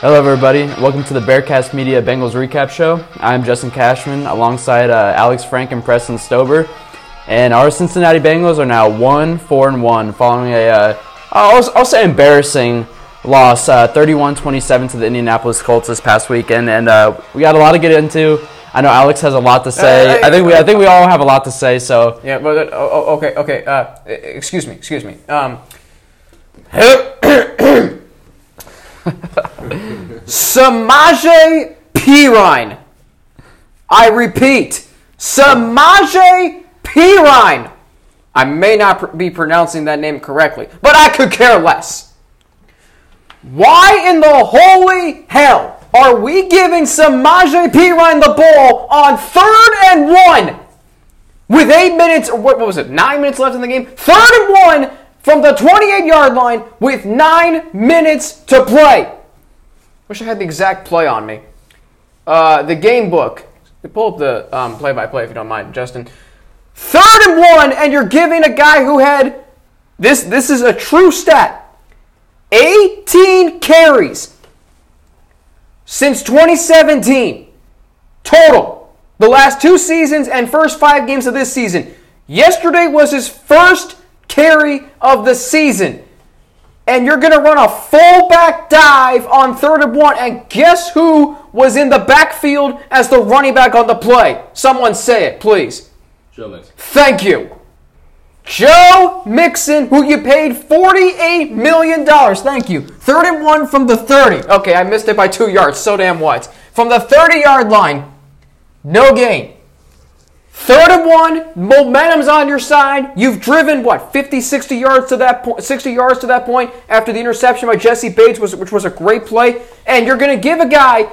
Hello, everybody. Welcome to the Bearcast Media Bengals Recap Show. I'm Justin Cashman alongside uh, Alex Frank and Preston Stober. And our Cincinnati Bengals are now 1 4 and 1 following a, uh, I'll, I'll say embarrassing loss, uh, 31 27 to the Indianapolis Colts this past weekend. And uh, we got a lot to get into. I know Alex has a lot to say. I think we, I think we all have a lot to say. So Yeah, but uh, oh, oh, okay, okay. Uh, excuse me, excuse me. Um, Samaje Perine. I repeat, Samaje Perine. I may not be pronouncing that name correctly, but I could care less. Why in the holy hell are we giving Samaje Perine the ball on third and one with eight minutes, what was it, nine minutes left in the game? Third and one from the 28 yard line with nine minutes to play. Wish I had the exact play on me. Uh, the game book. Pull up the play by play if you don't mind, Justin. Third and one, and you're giving a guy who had this. This is a true stat. 18 carries since 2017 total. The last two seasons and first five games of this season. Yesterday was his first carry of the season. And you're going to run a fullback dive on third and one. And guess who was in the backfield as the running back on the play? Someone say it, please. Joe Mixon. Thank you. Joe Mixon, who you paid $48 million. Thank you. Third and one from the 30. Okay, I missed it by two yards. So damn what? From the 30 yard line, no gain. Third and one, momentum's on your side. You've driven what 50, 60 yards to that point, 60 yards to that point after the interception by Jessie Bates, was, which was a great play. And you're going to give a guy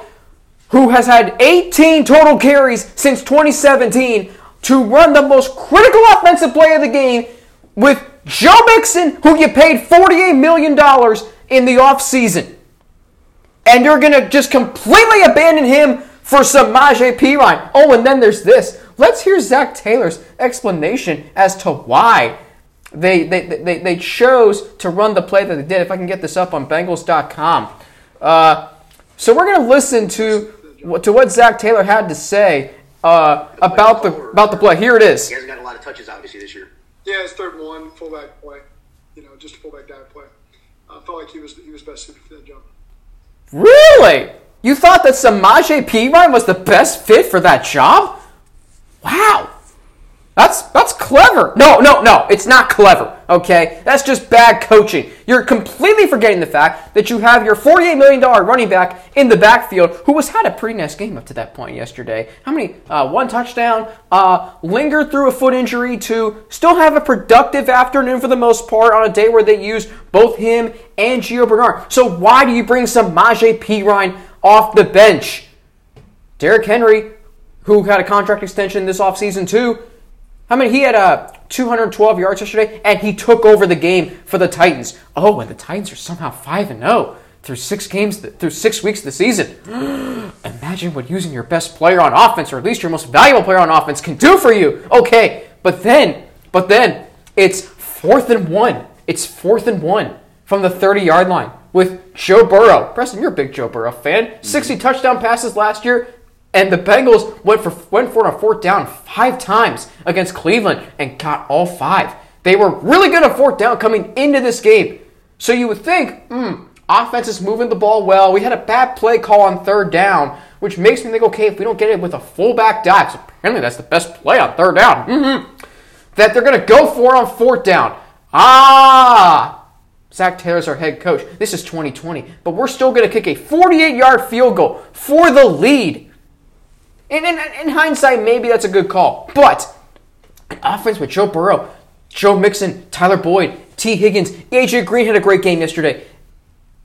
who has had 18 total carries since 2017 to run the most critical offensive play of the game with Joe Mixon, who you paid $48 million in the offseason. And you're going to just completely abandon him for Samaje Perine. Oh, and then there's this. Let's hear Zac Taylor's explanation as to why they, they, they, they chose to run the play that they did. If I can get this up on Bengals.com. Uh, so we're going to listen to, to what Zac Taylor had to say uh, about the about the play. Here it is. He hasn't got a lot of touches, obviously, this year. Yeah, it's third and one, fullback play. You know, just a fullback dive play. I felt like he was he was best suited for that jump. Really? You thought that Samaje Perine was the best fit for that job? Wow. That's that's clever. No, no, no. It's not clever. Okay, that's just bad coaching. You're completely forgetting the fact that you have your 48 million dollar running back in the backfield, who has had a pretty nice game up to that point yesterday. How many? Uh, one touchdown. Uh, lingered through a foot injury to still have a productive afternoon for the most part on a day where they used both him and Gio Bernard. So why do you bring Samaje Perine off the bench? Derrick Henry, who had a contract extension this offseason too. I mean, he had uh, 212 yards yesterday, and he took over the game for the Titans. Oh, and the Titans are somehow 5 and 0 through six games, through six weeks of the season. Imagine what using your best player on offense, or at least your most valuable player on offense, can do for you. Okay, but then, but then, it's fourth and one. It's fourth and one from the 30 yard line with Joe Burrow. Preston, you're a big Joe Burrow fan. 60 touchdown passes last year. And the Bengals went for went for a fourth down five times against Cleveland and got all five. They were really good at fourth down coming into this game. So you would think, hmm, offense is moving the ball well. We had a bad play call on third down, which makes me think, okay, if we don't get it with a fullback dive, so apparently that's the best play on third down, mm-hmm, that they're going to go for on fourth down. Ah, Zac Taylor's our head coach. This is 2020, but we're still going to kick a 48 yard field goal for the lead. And in, in, hindsight, maybe that's a good call. But an offense with Joe Burrow, Joe Mixon, Tyler Boyd, Tee Higgins, AJ Green had a great game yesterday.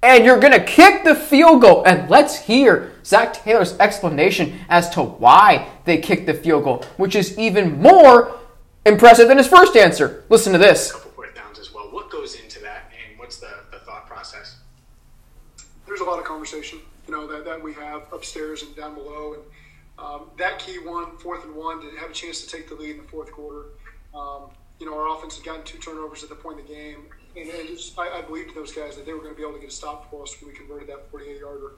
And you're going to kick the field goal. And let's hear Zac Taylor's explanation as to why they kicked the field goal, which is even more impressive than his first answer. Listen to this. A couple fourth downs as well. What goes into that, and what's the, the thought process? There's a lot of conversation, you know, that, that we have upstairs and down below, and um, that key one, fourth and one, to have a chance to take the lead in the fourth quarter. Um, you know, our offense had gotten two turnovers at the point of the game, and, and just, I, I believed those guys that they were going to be able to get a stop for us when we converted that 48 yarder.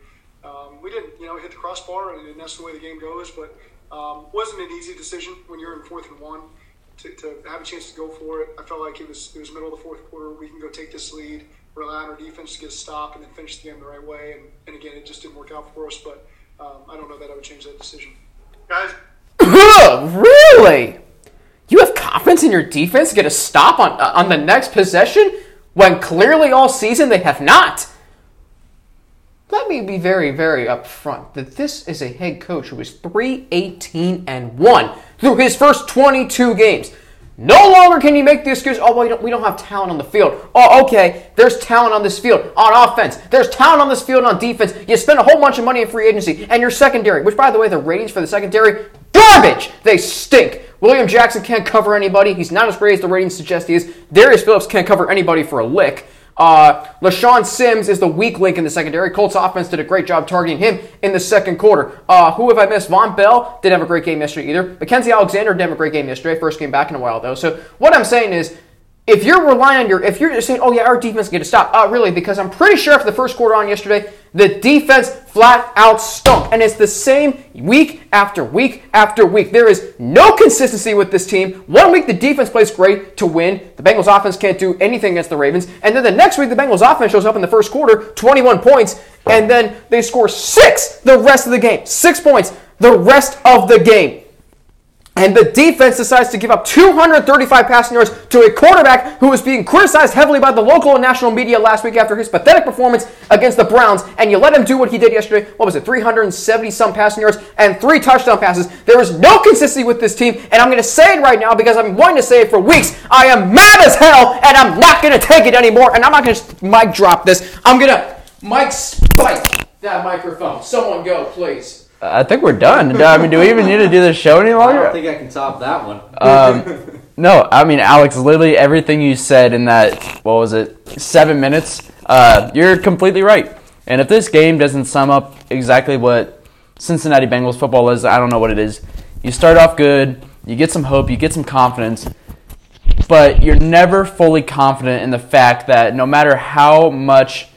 Um, we didn't, you know, hit the crossbar, and, and that's the way the game goes. But um, wasn't an easy decision when you're in fourth and one to, to have a chance to go for it. I felt like it was it was middle of the fourth quarter. We can go take this lead, rely on our defense to get a stop, and then finish the game the right way. And, and again, it just didn't work out for us. But um, I don't know that I would change that decision. Guys, really? You have confidence in your defense to get a stop on uh, on the next possession when clearly all season they have not. Let me be very, very upfront that this is a head coach who is 318 and 1 through his first 22 games. No longer can you make the excuse, oh, well, we don't, we don't have talent on the field. Oh, okay, there's talent on this field on offense. There's talent on this field on defense. You spend a whole bunch of money in free agency, and your secondary, which, by the way, the ratings for the secondary, garbage! They stink. William Jackson can't cover anybody. He's not as great as the ratings suggest he is. Darius Phillips can't cover anybody for a lick. Uh, LeShaun Sims is the weak link in the secondary. Colts offense did a great job targeting him in the second quarter. Uh, who have I missed? Vonn Bell didn't have a great game yesterday either. Mackensie Alexander didn't have a great game yesterday. First game back in a while though. So what I'm saying is, if you're relying on your, if you're just saying, oh yeah, our defense can get a stop, uh, really, because I'm pretty sure after the first quarter on yesterday, the defense flat out stunk. And it's the same week after week after week. There is no consistency with this team. One week the defense plays great to win. The Bengals offense can't do anything against the Ravens. And then the next week the Bengals offense shows up in the first quarter, 21 points, and then they score six the rest of the game. Six points the rest of the game. And the defense decides to give up 235 passing yards to a quarterback who was being criticized heavily by the local and national media last week after his pathetic performance against the Browns. And you let him do what he did yesterday. What was it? 370 some passing yards and three touchdown passes. There is no consistency with this team. And I'm going to say it right now because I'm going to say it for weeks. I am mad as hell and I'm not going to take it anymore. And I'm not going to mic drop this. I'm going to mic spike that microphone. Someone go, please. I think we're done. I mean, do we even need to do this show any longer? I don't think I can top that one. Um, no, I mean, Alex, literally everything you said in that, what was it, seven minutes, uh, you're completely right. And if this game doesn't sum up exactly what Cincinnati Bengals football is, I don't know what it is. You start off good, you get some hope, you get some confidence, but you're never fully confident in the fact that no matter how much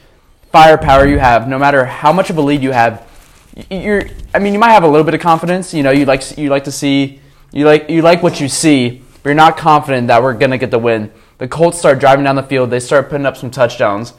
firepower you have, no matter how much of a lead you have, you're I mean you might have a little bit of confidence, you know, you like you like to see you like you like what you see, but you're not confident that we're to get the win. The Colts start driving down the field, they start putting up some touchdowns.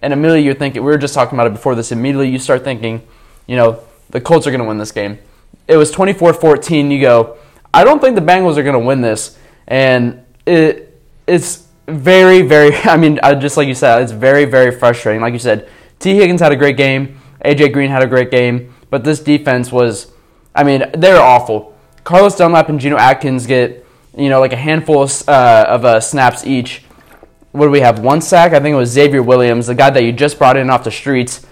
And immediately you're thinking we were just talking about it before this, immediately you start thinking, you know, the Colts are to win this game. It was 24-14, you go, I don't think the Bengals are to win this. And it it's very very I mean, just like you said, it's very very frustrating. Like you said, Tee Higgins had a great game, AJ Green had a great game. But this defense was, I mean, they're awful. Carlos Dunlap and Geno Atkins get, you know, like a handful of, uh, of uh, snaps each. What do we have? One sack? I think it was Xavier Williams, the guy that you just brought in off the streets.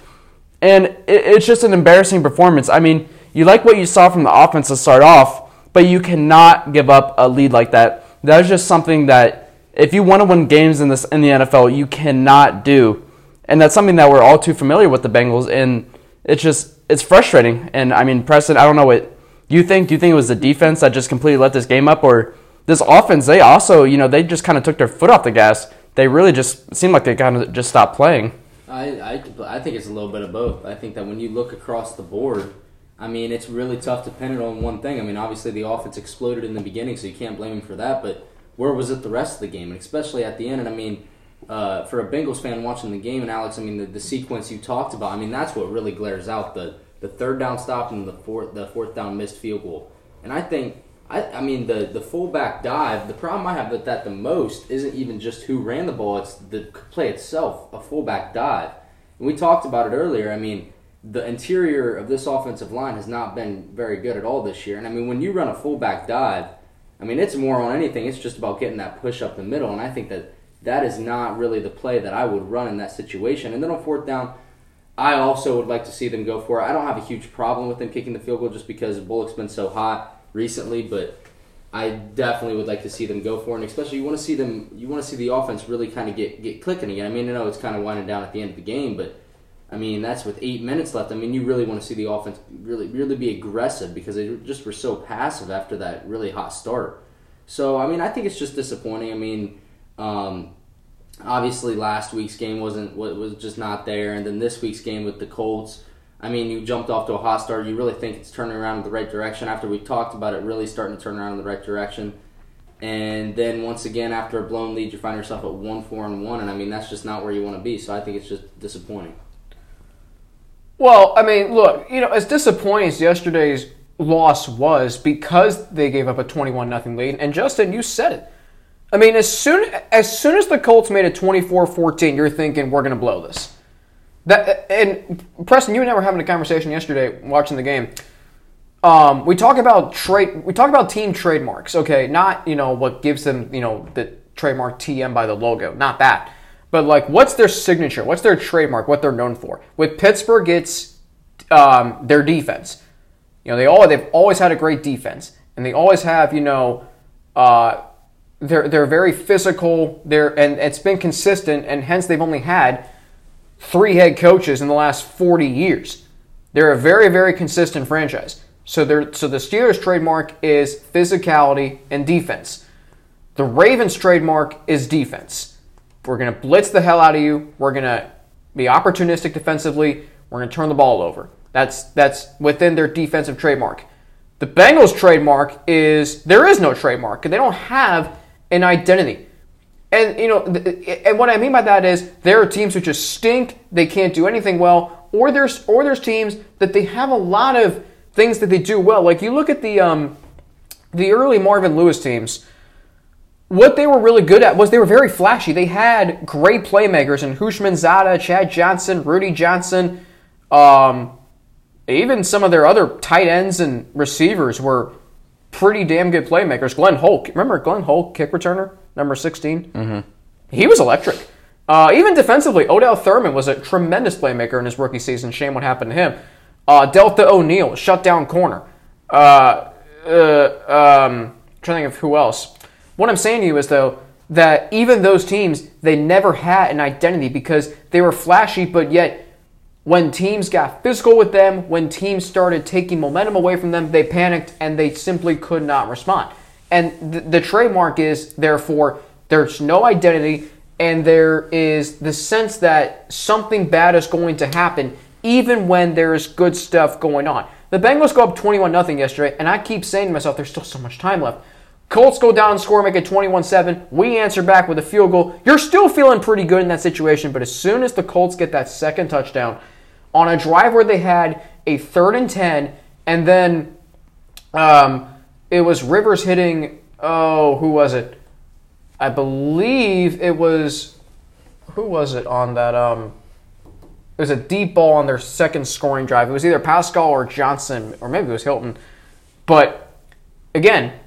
And it, it's just an embarrassing performance. I mean, you like what you saw from the offense to start off, but you cannot give up a lead like that. That is just something that if you want to win games in this in the NFL, you cannot do. And that's something that we're all too familiar with the Bengals and it's just it's frustrating. And I mean, Preston, I don't know what you think. Do you think it was the defense that just completely let this game up, or this offense? They also, you know, they just kind of took their foot off the gas. They really just seemed like they kind of just stopped playing. I, I, I think it's a little bit of both. I think that when you look across the board, I mean, it's really tough to pin it on one thing. I mean, obviously the offense exploded in the beginning, so you can't blame him for that. But where was it the rest of the game, and especially at the end? And I mean, uh, for a Bengals fan watching the game, and Alex, I mean, the, the sequence you talked about, I mean, that's what really glares out the the third down stop and the fourth the fourth down missed field goal. And I think I, I mean the the fullback dive. The problem I have with that the most isn't even just who ran the ball; it's the play itself, a fullback dive. And we talked about it earlier. I mean, the interior of this offensive line has not been very good at all this year. And I mean, when you run a fullback dive, I mean, it's more on anything. It's just about getting that push up the middle. And I think that that is not really the play that I would run in that situation. And then on fourth down, I also would like to see them go for it. I don't have a huge problem with them kicking the field goal just because Bullock's been so hot recently, but I definitely would like to see them go for it. And especially you want to see them, you want to see the offense really kind of get get clicking again. I mean, I know it's kind of winding down at the end of the game, but I mean that's with eight minutes left. I mean, you really want to see the offense really really be aggressive because they just were so passive after that really hot start. So I mean, I think it's just disappointing. I mean, um, obviously last week's game wasn't wa- was just not there, and then this week's game with the Colts. I mean, you jumped off to a hot start. You really think it's turning around in the right direction after we talked about it really starting to turn around in the right direction. And then once again, after a blown lead, you find yourself at one four and one, and I mean that's just not where you want to be. So I think it's just disappointing. Well, I mean, look, you know, as disappointing as yesterday's loss was because they gave up a 21 nothing lead, and Justin, you said it. I mean, as soon as soon as the Colts made it 24-14, you're thinking we're going to blow this. That and Preston, you and I were having a conversation yesterday watching the game. Um, we talk about trade. We talk about team trademarks. Okay, not you know what gives them you know the trademark TM by the logo. Not that, but like what's their signature? What's their trademark? What they're known for? With Pittsburgh, it's um, their defense. You know they all they've always had a great defense, and they always have you know uh, they're they're very physical. They're and it's been consistent, and hence they've only had three head coaches in the last 40 years. They're a very, very consistent franchise. So they're so the Steelers' trademark is physicality and defense. The Ravens' trademark is defense. We're gonna blitz the hell out of you. We're gonna be opportunistic defensively. We're gonna turn the ball over. That's that's within their defensive trademark. The Bengals' trademark is there is no trademark. They don't have an identity. And you know, and what I mean by that is there are teams who just stink. They can't do anything well, or there's or there's teams that they have a lot of things that they do well. Like you look at the um, the early Marvin Lewis teams. What they were really good at was they were very flashy. They had great playmakers in Houshmandzadeh, Chad Johnson, Rudi Johnson, um, even some of their other tight ends and receivers were pretty damn good playmakers. Glenn Holt, remember Glenn Holt, kick returner, number 16? Mm-hmm. He was electric. Uh, even defensively, Odell Thurman was a tremendous playmaker in his rookie season. Shame what happened to him. Uh, Deltha O'Neal, shut down corner. Uh, uh, um, trying to think of who else. What I'm saying to you is, though, that even those teams, they never had an identity because they were flashy, but yet when teams got physical with them, when teams started taking momentum away from them, they panicked and they simply could not respond. And th- the trademark is, therefore, there's no identity and there is the sense that something bad is going to happen even when there's good stuff going on. The Bengals go up 21 0 yesterday, and I keep saying to myself, there's still so much time left. Colts go down and score, make it 21 7. We answer back with a field goal. You're still feeling pretty good in that situation, but as soon as the Colts get that second touchdown on a drive where they had a third and 10, and then um, it was Rivers hitting, oh, who was it? I believe it was, who was it on that? Um, it was a deep ball on their second scoring drive. It was either Pascal or Johnson, or maybe it was Hilton. But again,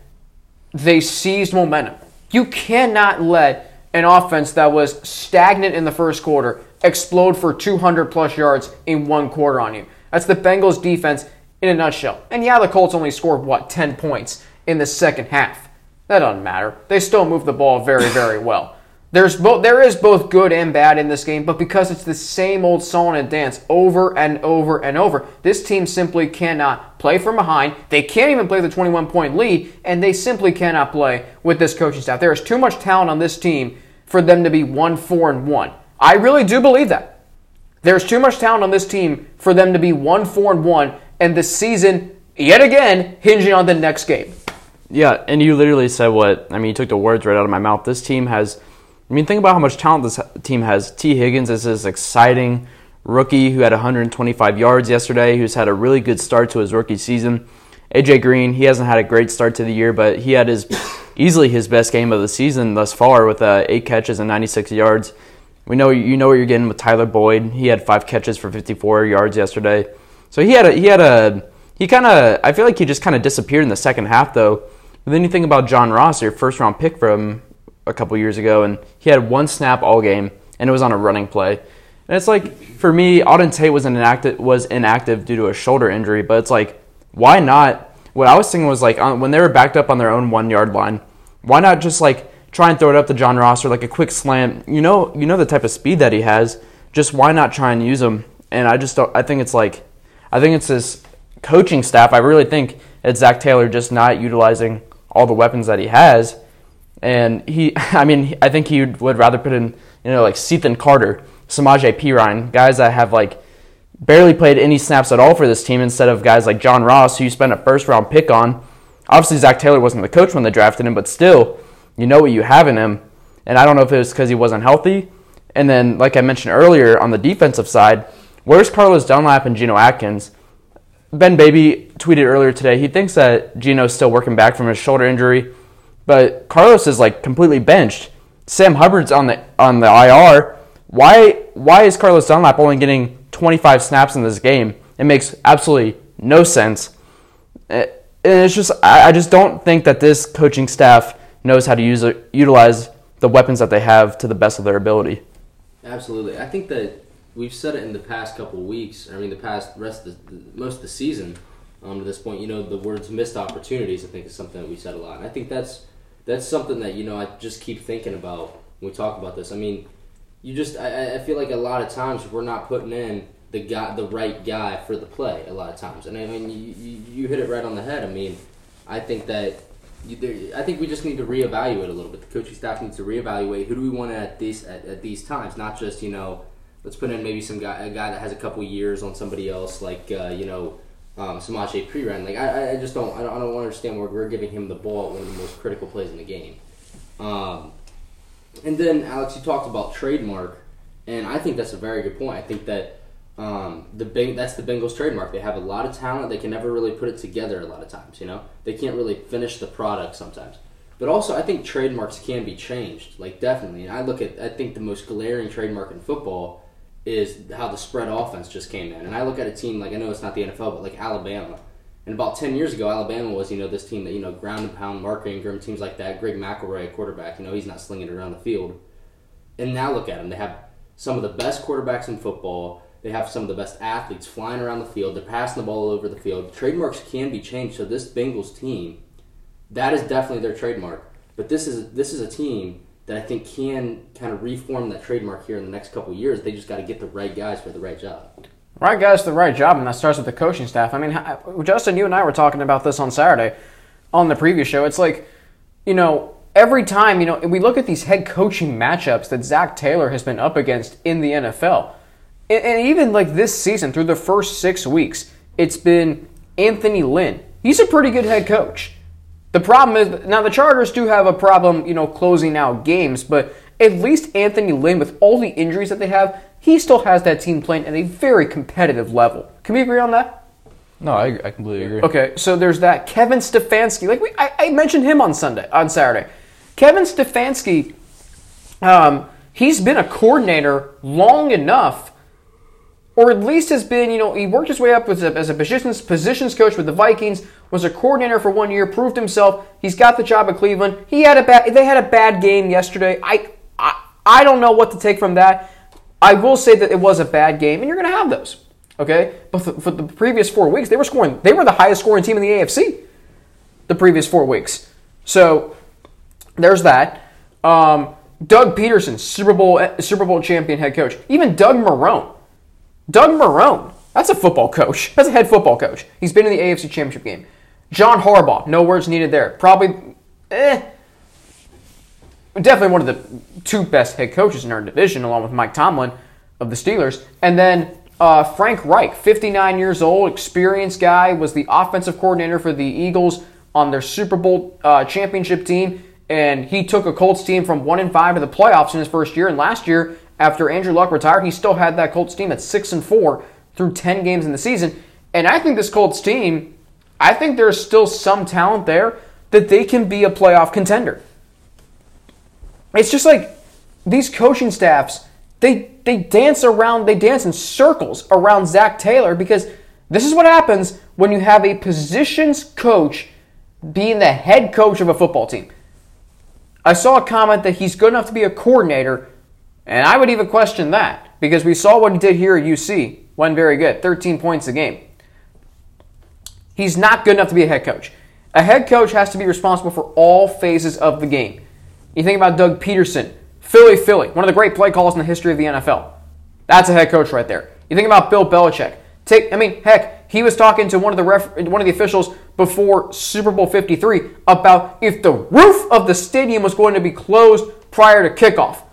they seized momentum. You cannot let an offense that was stagnant in the first quarter explode for 200 plus yards in one quarter on you. That's the Bengals defense in a nutshell. And yeah, the Colts only scored, what, 10 points in the second half. That doesn't matter. They still move the ball very, very well. There's both there is both good and bad in this game, but because it's the same old song and dance over and over and over, this team simply cannot play from behind. They can't even play the 21 point lead, and they simply cannot play with this coaching staff. There is too much talent on this team for them to be 1 4 and 1. I really do believe that. There's too much talent on this team for them to be 1 4 and 1, and the season, yet again, hinging on the next game. Yeah, and you literally said what I mean. You took the words right out of my mouth. This team has. I mean, think about how much talent this team has. Tee Higgins is this exciting rookie who had 125 yards yesterday, who's had a really good start to his rookie season. AJ Green, he hasn't had a great start to the year, but he had his easily his best game of the season thus far with uh, eight catches and 96 yards. We know you know what you're getting with Tyler Boyd. He had five catches for 54 yards yesterday. So he had a he had a he kind of I feel like he just kind of disappeared in the second half though. But then you think about John Ross, your first round pick from a couple years ago, and he had one snap all game, and it was on a running play. And it's like for me, Auden Tate was inactive was inactive due to a shoulder injury, but it's like why not? What I was thinking was like on, when they were backed up on their own one yard line, why not just like try and throw it up to John Ross or like a quick slant? You know, you know the type of speed that he has. Just why not try and use him? And I just don't. I think it's like, I think it's this coaching staff. I really think it's Zac Taylor just not utilizing all the weapons that he has. And he, I mean, I think he would rather put in, you know, like Sethan Carter, Samaje Perine, guys that have like barely played any snaps at all for this team instead of guys like John Ross, who you spent a first round pick on. Obviously, Zac Taylor wasn't the coach when they drafted him, but still, you know what you have in him. And I don't know if it was because he wasn't healthy. And then, like I mentioned earlier, on the defensive side, where's Carlos Dunlap and Geno Atkins? Ben Baby tweeted earlier today he thinks that Geno's still working back from his shoulder injury, but Carlos is like completely benched. Sam Hubbard's on the on the IR. Why why is Carlos Dunlap only getting 25 snaps in this game? It makes absolutely no sense. Eh, and it's just I just don't think that this coaching staff knows how to use utilize the weapons that they have to the best of their ability. Absolutely, I think that we've said it in the past couple weeks. I mean, the past rest of the, most of the season. Um, to this point, you know, the words "missed opportunities" I think is something that we said a lot, and I think that's that's something that you know I just keep thinking about when we talk about this. I mean, you just I, I feel like a lot of times we're not putting in the guy, the right guy for the play. A lot of times, and I mean, you, you, you hit it right on the head. I mean, I think that I think we just need to reevaluate a little bit. The coaching staff needs to reevaluate who do we want at these at, at these times, not just you know let's put in maybe some guy a guy that has a couple years on somebody else, like uh, you know um, Samaje Perine. Like I, I just don't I don't, I don't understand where we're giving him the ball at one of the most critical plays in the game. Um, and then Alex, you talked about trademark, and I think that's a very good point. I think that. Um, the that's the Bengals trademark. They have a lot of talent. They can never really put it together a lot of times. You know, they can't really finish the product sometimes. But also, I think trademarks can be changed. Like definitely, and I look at I think the most glaring trademark in football is how the spread offense just came in. And I look at a team like I know it's not the NFL, but like Alabama. And about ten years ago, Alabama was you know this team that you know ground and pound, Mark Ingram, teams like that. Greg McElroy, quarterback. You know he's not slinging it around the field. And now look at them. They have some of the best quarterbacks in football. They have some of the best athletes flying around the field. They're passing the ball all over the field. Trademarks can be changed. So this Bengals team, that is definitely their trademark. But this is this is a team that I think can kind of reform that trademark here in the next couple years. They just got to get the right guys for the right job. Right guys for the right job, and that starts with the coaching staff. I mean, Justin, you and I were talking about this on Saturday on the previous show. It's like, you know, every time, you know, we look at these head coaching matchups that Zac Taylor has been up against in the NFL. And even like this season, through the first six weeks, it's been Anthony Lynn. He's a pretty good head coach. The problem is now the Chargers do have a problem, you know, closing out games, but at least Anthony Lynn, with all the injuries that they have, he still has that team playing at a very competitive level. Can we agree on that? No, I, I completely agree. Okay, so there's that Kevin Stefanski. Like we, I, I mentioned him on Sunday, on Saturday. Kevin Stefanski, um, he's been a coordinator long enough or at least has been, you know, he worked his way up as a, as a positions, positions coach with the Vikings, was a coordinator for one year, proved himself. He's got the job at Cleveland. He had a bad, they had a bad game yesterday. I, I, I don't know what to take from that. I will say that it was a bad game, and you're going to have those. Okay, but for, for the previous four weeks, they were scoring. They were the highest scoring team in the AFC. The previous four weeks, so there's that. Um, Doug Pederson, Super Bowl Super Bowl champion head coach. Even Doug Marrone Doug Marrone, that's a football coach. That's a head football coach. He's been in the AFC Championship game. John Harbaugh, no words needed there. Probably, eh, definitely one of the two best head coaches in our division, along with Mike Tomlin of the Steelers. And then uh, Frank Reich, 59 years old, experienced guy, was the offensive coordinator for the Eagles on their Super Bowl uh, championship team. And he took a Colts team from one and five to the playoffs in his first year. And last year, after Andrew Luck retired, he still had that Colts team at six and four through ten games in the season. And I think this Colts team, I think there's still some talent there that they can be a playoff contender. It's just like these coaching staffs, they they dance around, they dance in circles around Zac Taylor because this is what happens when you have a positions coach being the head coach of a football team. I saw a comment that he's good enough to be a coordinator, and I would even question that because we saw what he did here at UC. Went very good, 13 points a game. He's not good enough to be a head coach. A head coach has to be responsible for all phases of the game. You think about Doug Pederson, Philly Philly, one of the great play calls in the history of the NFL. That's a head coach right there. You think about Bill Belichick. Take, I mean, heck, he was talking to one of the ref, one of the officials before Super Bowl 53 about if the roof of the stadium was going to be closed prior to kickoff.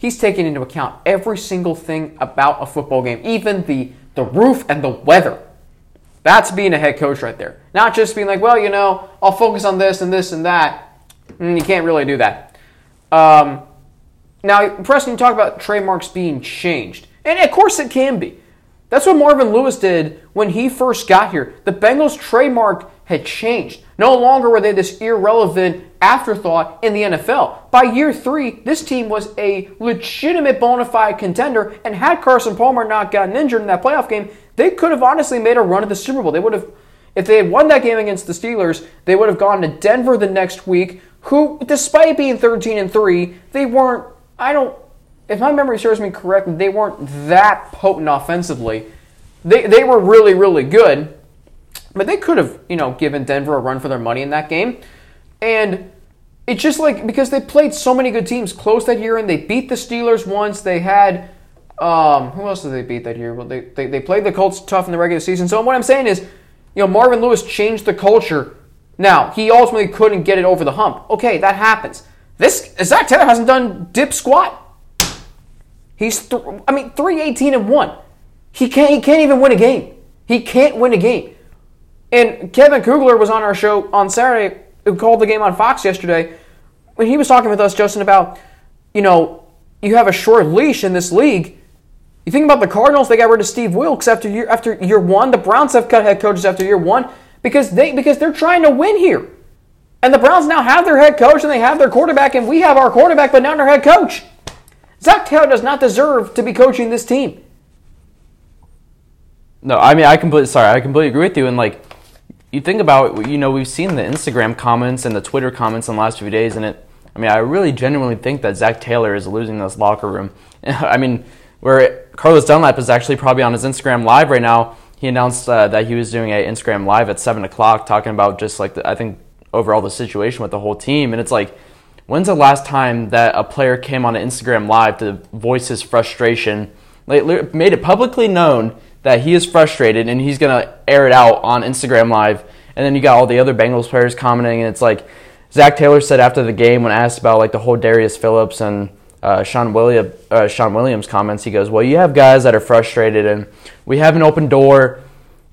He's taking into account every single thing about a football game, even the, the roof and the weather. That's being a head coach right there. Not just being like, well, you know, I'll focus on this and this and that. Mm, you can't really do that. Um, now, Preston, you talk about trademarks being changed. And of course it can be. That's what Marvin Lewis did when he first got here. The Bengals trademark had changed. No longer were they this irrelevant afterthought in the NFL. By year three, this team was a legitimate bona fide contender, and had Carson Palmer not gotten injured in that playoff game, they could have honestly made a run at the Super Bowl. They would have, if they had won that game against the Steelers, they would have gone to Denver the next week, who, despite being 13 and 3, they weren't, I don't, if my memory serves me correctly, they weren't that potent offensively. They, they were really, really good, but they could have, you know, given Denver a run for their money in that game. And it's just like because they played so many good teams close that year and they beat the Steelers once. They had um, who else did they beat that year? Well, they, they, they played the Colts tough in the regular season. So what I'm saying is, you know, Marvin Lewis changed the culture. Now he ultimately couldn't get it over the hump. Okay, that happens. This Zac Taylor hasn't done dip squat. He's th- I mean 318 and one. He can't he can't even win a game. He can't win a game. And Kevin Kugler was on our show on Saturday who called the game on Fox yesterday, when he was talking with us, Justin, about, you know, you have a short leash in this league. You think about the Cardinals, they got rid of Steve Wilks after year after year one. The Browns have cut head coaches after year one because they because they're trying to win here. And the Browns now have their head coach and they have their quarterback, and we have our quarterback, but not our head coach. Zac Taylor does not deserve to be coaching this team. No, I mean I completely sorry, I completely agree with you. And like you think about, you know, we've seen the Instagram comments and the Twitter comments in the last few days, and it. I mean, I really genuinely think that Zac Taylor is losing this locker room. I mean, where Carlos Dunlap is actually probably on his Instagram live right now. He announced uh, that he was doing a Instagram live at seven o'clock, talking about just like the, I think overall the situation with the whole team, and it's like. When's the last time that a player came on an Instagram live to voice his frustration, like, made it publicly known that he is frustrated and he's going to air it out on Instagram Live. And then you got all the other Bengals players commenting, and it's like Zac Taylor said after the game when asked about like the whole Darius Phillips and uh, Shawn, William, uh, Shawn Williams comments, he goes, "Well, you have guys that are frustrated, and we have an open door.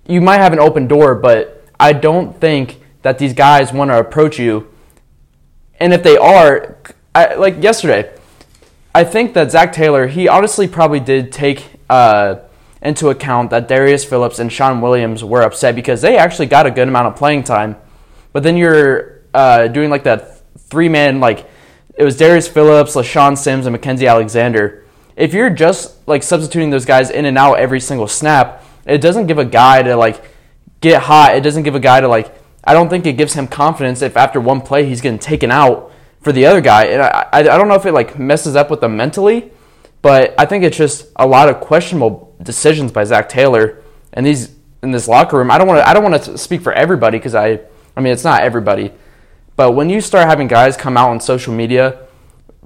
You might have an open door, but I don't think that these guys want to approach you. And if they are, I, like yesterday, I think that Zac Taylor, he honestly probably did take." Uh, into account that Darius Phillips and Shawn Williams were upset because they actually got a good amount of playing time. But then you're uh, doing like that three man, like it was Darius Phillips, LeShaun Sims, and Mackensie Alexander. If you're just like substituting those guys in and out every single snap, it doesn't give a guy to like get hot. It doesn't give a guy to like. I don't think it gives him confidence if after one play he's getting taken out for the other guy. And I, I, I don't know if it like messes up with them mentally, but I think it's just a lot of questionable decisions by Zac Taylor and these in this locker room. I don't want to I don't want to speak for everybody because I I mean it's not everybody, but when you start having guys come out on social media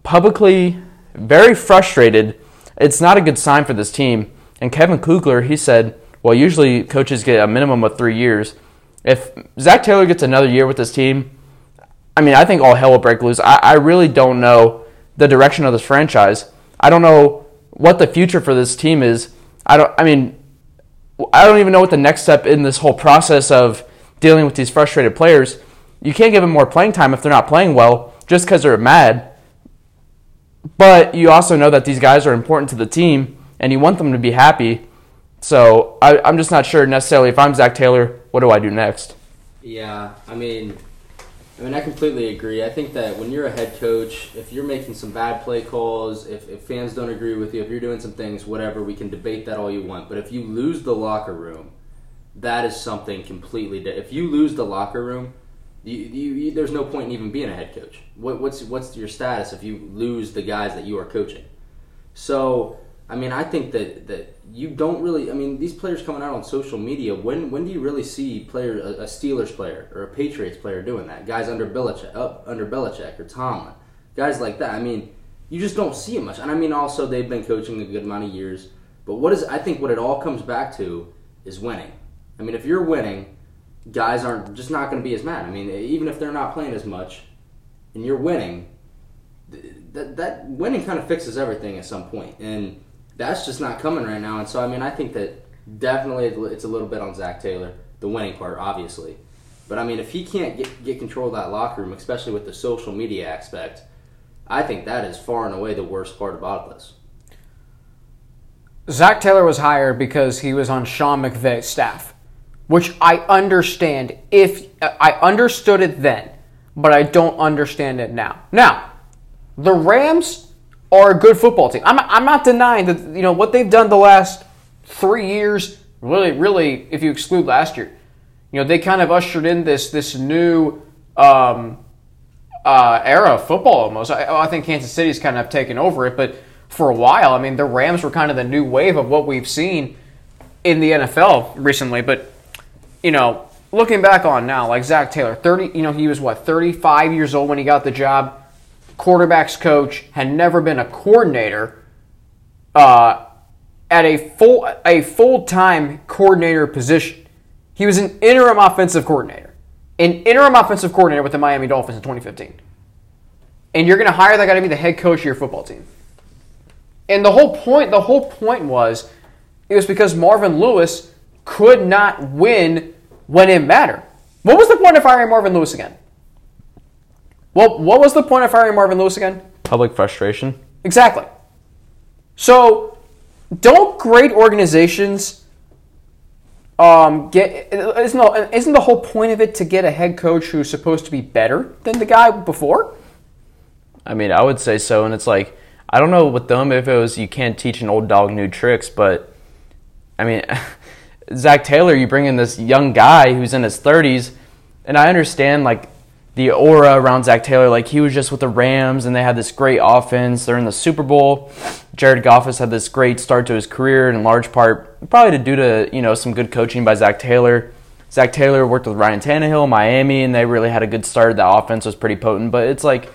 publicly very frustrated, it's not a good sign for this team. And Kevin Kugler he said, well usually coaches get a minimum of three years. If Zac Taylor gets another year with this team, I mean I think all hell will break loose. I, I really don't know the direction of this franchise. I don't know what the future for this team is I don't. I mean, I don't even know what the next step in this whole process of dealing with these frustrated players. You can't give them more playing time if they're not playing well just because they're mad. But you also know that these guys are important to the team, and you want them to be happy. So I, I'm just not sure necessarily if I'm Zac Taylor, what do I do next? Yeah, I mean, I mean, I completely agree. I think that when you're a head coach, if you're making some bad play calls, if, if fans don't agree with you, if you're doing some things, whatever, we can debate that all you want. But if you lose the locker room, that is something completely different. If you lose the locker room, you, you, you, there's no point in even being a head coach. What, what's what's your status if you lose the guys that you are coaching? So I mean, I think that that you don't really. I mean, these players coming out on social media. When when do you really see player a, a Steelers player or a Patriots player doing that? Guys under Belichick, up under Belichick or Tomlin, guys like that. I mean, you just don't see it much. And I mean, also they've been coaching a good amount of years. But what is I think what it all comes back to is winning. I mean, if you're winning, guys aren't just not going to be as mad. I mean, even if they're not playing as much, and you're winning, th- that that winning kind of fixes everything at some point, and that's just not coming right now. And so, I mean, I think that definitely it's a little bit on Zac Taylor, the winning part, obviously. But I mean, if he can't get get control of that locker room, especially with the social media aspect, I think that is far and away the worst part about this. Zac Taylor was hired because he was on Sean McVay's staff, which I understand. If I understood it then, but I don't understand it now. Now, the Rams are a good football team. I'm, I'm not denying that you know what they've done the last three years. Really, really, if you exclude last year, you know they kind of ushered in this this new um, uh, era of football almost. I, I think Kansas City's kind of taken over it, but for a while, I mean, the Rams were kind of the new wave of what we've seen in the NFL recently. But you know, looking back on now, like Zac Taylor, thirty, you know, he was what thirty five years old when he got the job. Quarterbacks coach had never been a coordinator. Uh, at a full a full time coordinator position, he was an interim offensive coordinator, an interim offensive coordinator with the Miami Dolphins in 2015. And you're going to hire that guy to be the head coach of your football team. And the whole point, the whole point was, it was because Marvin Lewis could not win when it mattered. What was the point of firing Marvin Lewis again? Well, what was the point of firing Marvin Lewis again? Public frustration. Exactly. So, don't great organizations um, get? Isn't the, isn't the whole point of it to get a head coach who's supposed to be better than the guy before? I mean, I would say so, and it's like I don't know with them if it was you can't teach an old dog new tricks, but I mean, Zac Taylor, you bring in this young guy who's in his 30s, and I understand like the aura around Zac Taylor, like he was just with the Rams and they had this great offense. They're in the Super Bowl. Jared Goff has had this great start to his career in large part probably due to you know some good coaching by Zac Taylor. Zac Taylor worked with Ryan Tannehill, Miami, and they really had a good start. The offense was pretty potent, but it's like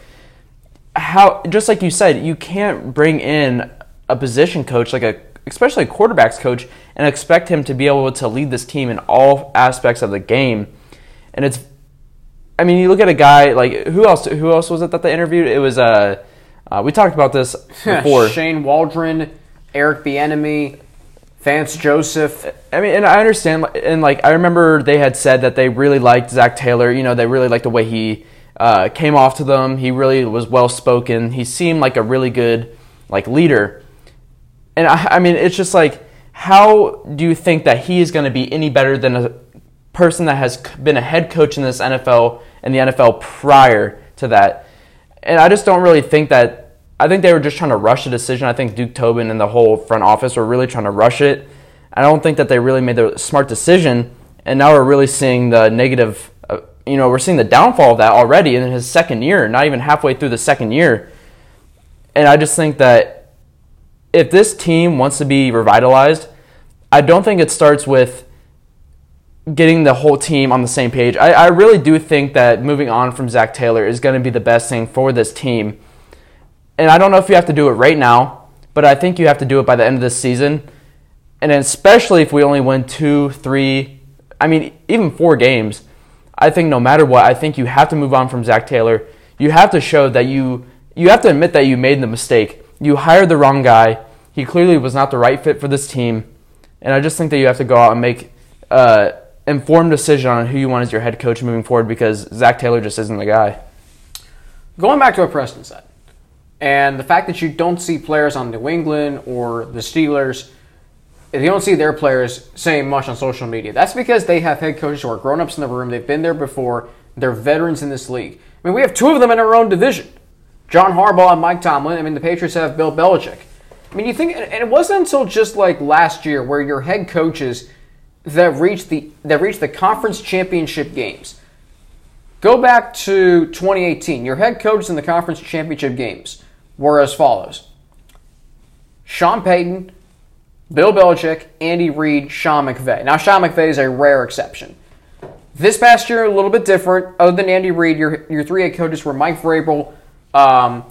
how just like you said, you can't bring in a position coach like a especially a quarterbacks coach and expect him to be able to lead this team in all aspects of the game. And it's I mean, you look at a guy like who else who else was it that they interviewed? It was uh, uh we talked about this before. Shane Waldron, Eric Bieniemy, Vance Joseph. I mean, and I understand, and like I remember they had said that they really liked Zac Taylor. You know, they really liked the way he uh, came off to them. He really was well spoken. He seemed like a really good like leader. And I, I mean, it's just like, how do you think that he is going to be any better than a person that has been a head coach in this NFL and the NFL prior to that? And I just don't really think that. I think they were just trying to rush a decision. I think Duke Tobin and the whole front office were really trying to rush it. I don't think that they really made the smart decision. And now we're really seeing the negative uh, you know, we're seeing the downfall of that already in his second year, not even halfway through the second year. And I just think that if this team wants to be revitalized, I don't think it starts with getting the whole team on the same page. I, I really do think that moving on from Zac Taylor is going to be the best thing for this team. And I don't know if you have to do it right now, but I think you have to do it by the end of this season. And especially if we only win two, three, I mean, even four games I think no matter what, I think you have to move on from Zac Taylor. You have to show that you you have to admit that you made the mistake. You hired the wrong guy. He clearly was not the right fit for this team. And I just think that you have to go out and make uh, informed decision on who you want as your head coach moving forward because Zac Taylor just isn't the guy. Going back to what Preston said, and the fact that you don't see players on New England or the Steelers you don't see their players saying much on social media. That's because they have head coaches who are grown ups in the room. They've been there before. They're veterans in this league. I mean, we have two of them in our own division John Harbaugh and Mike Tomlin. I mean, the Patriots have Bill Belichick. I mean, you think, and it wasn't until just like last year where your head coaches that reached the that reached the conference championship games. Go back to 2018. Your head coaches in the conference championship games were as follows: Sean Payton, Bill Belichick, Andy Reid, Sean McVay. Now, Sean McVay is a rare exception. This past year, a little bit different. Other than Andy Reid, your, your three head coaches were Mike Vrabel, um,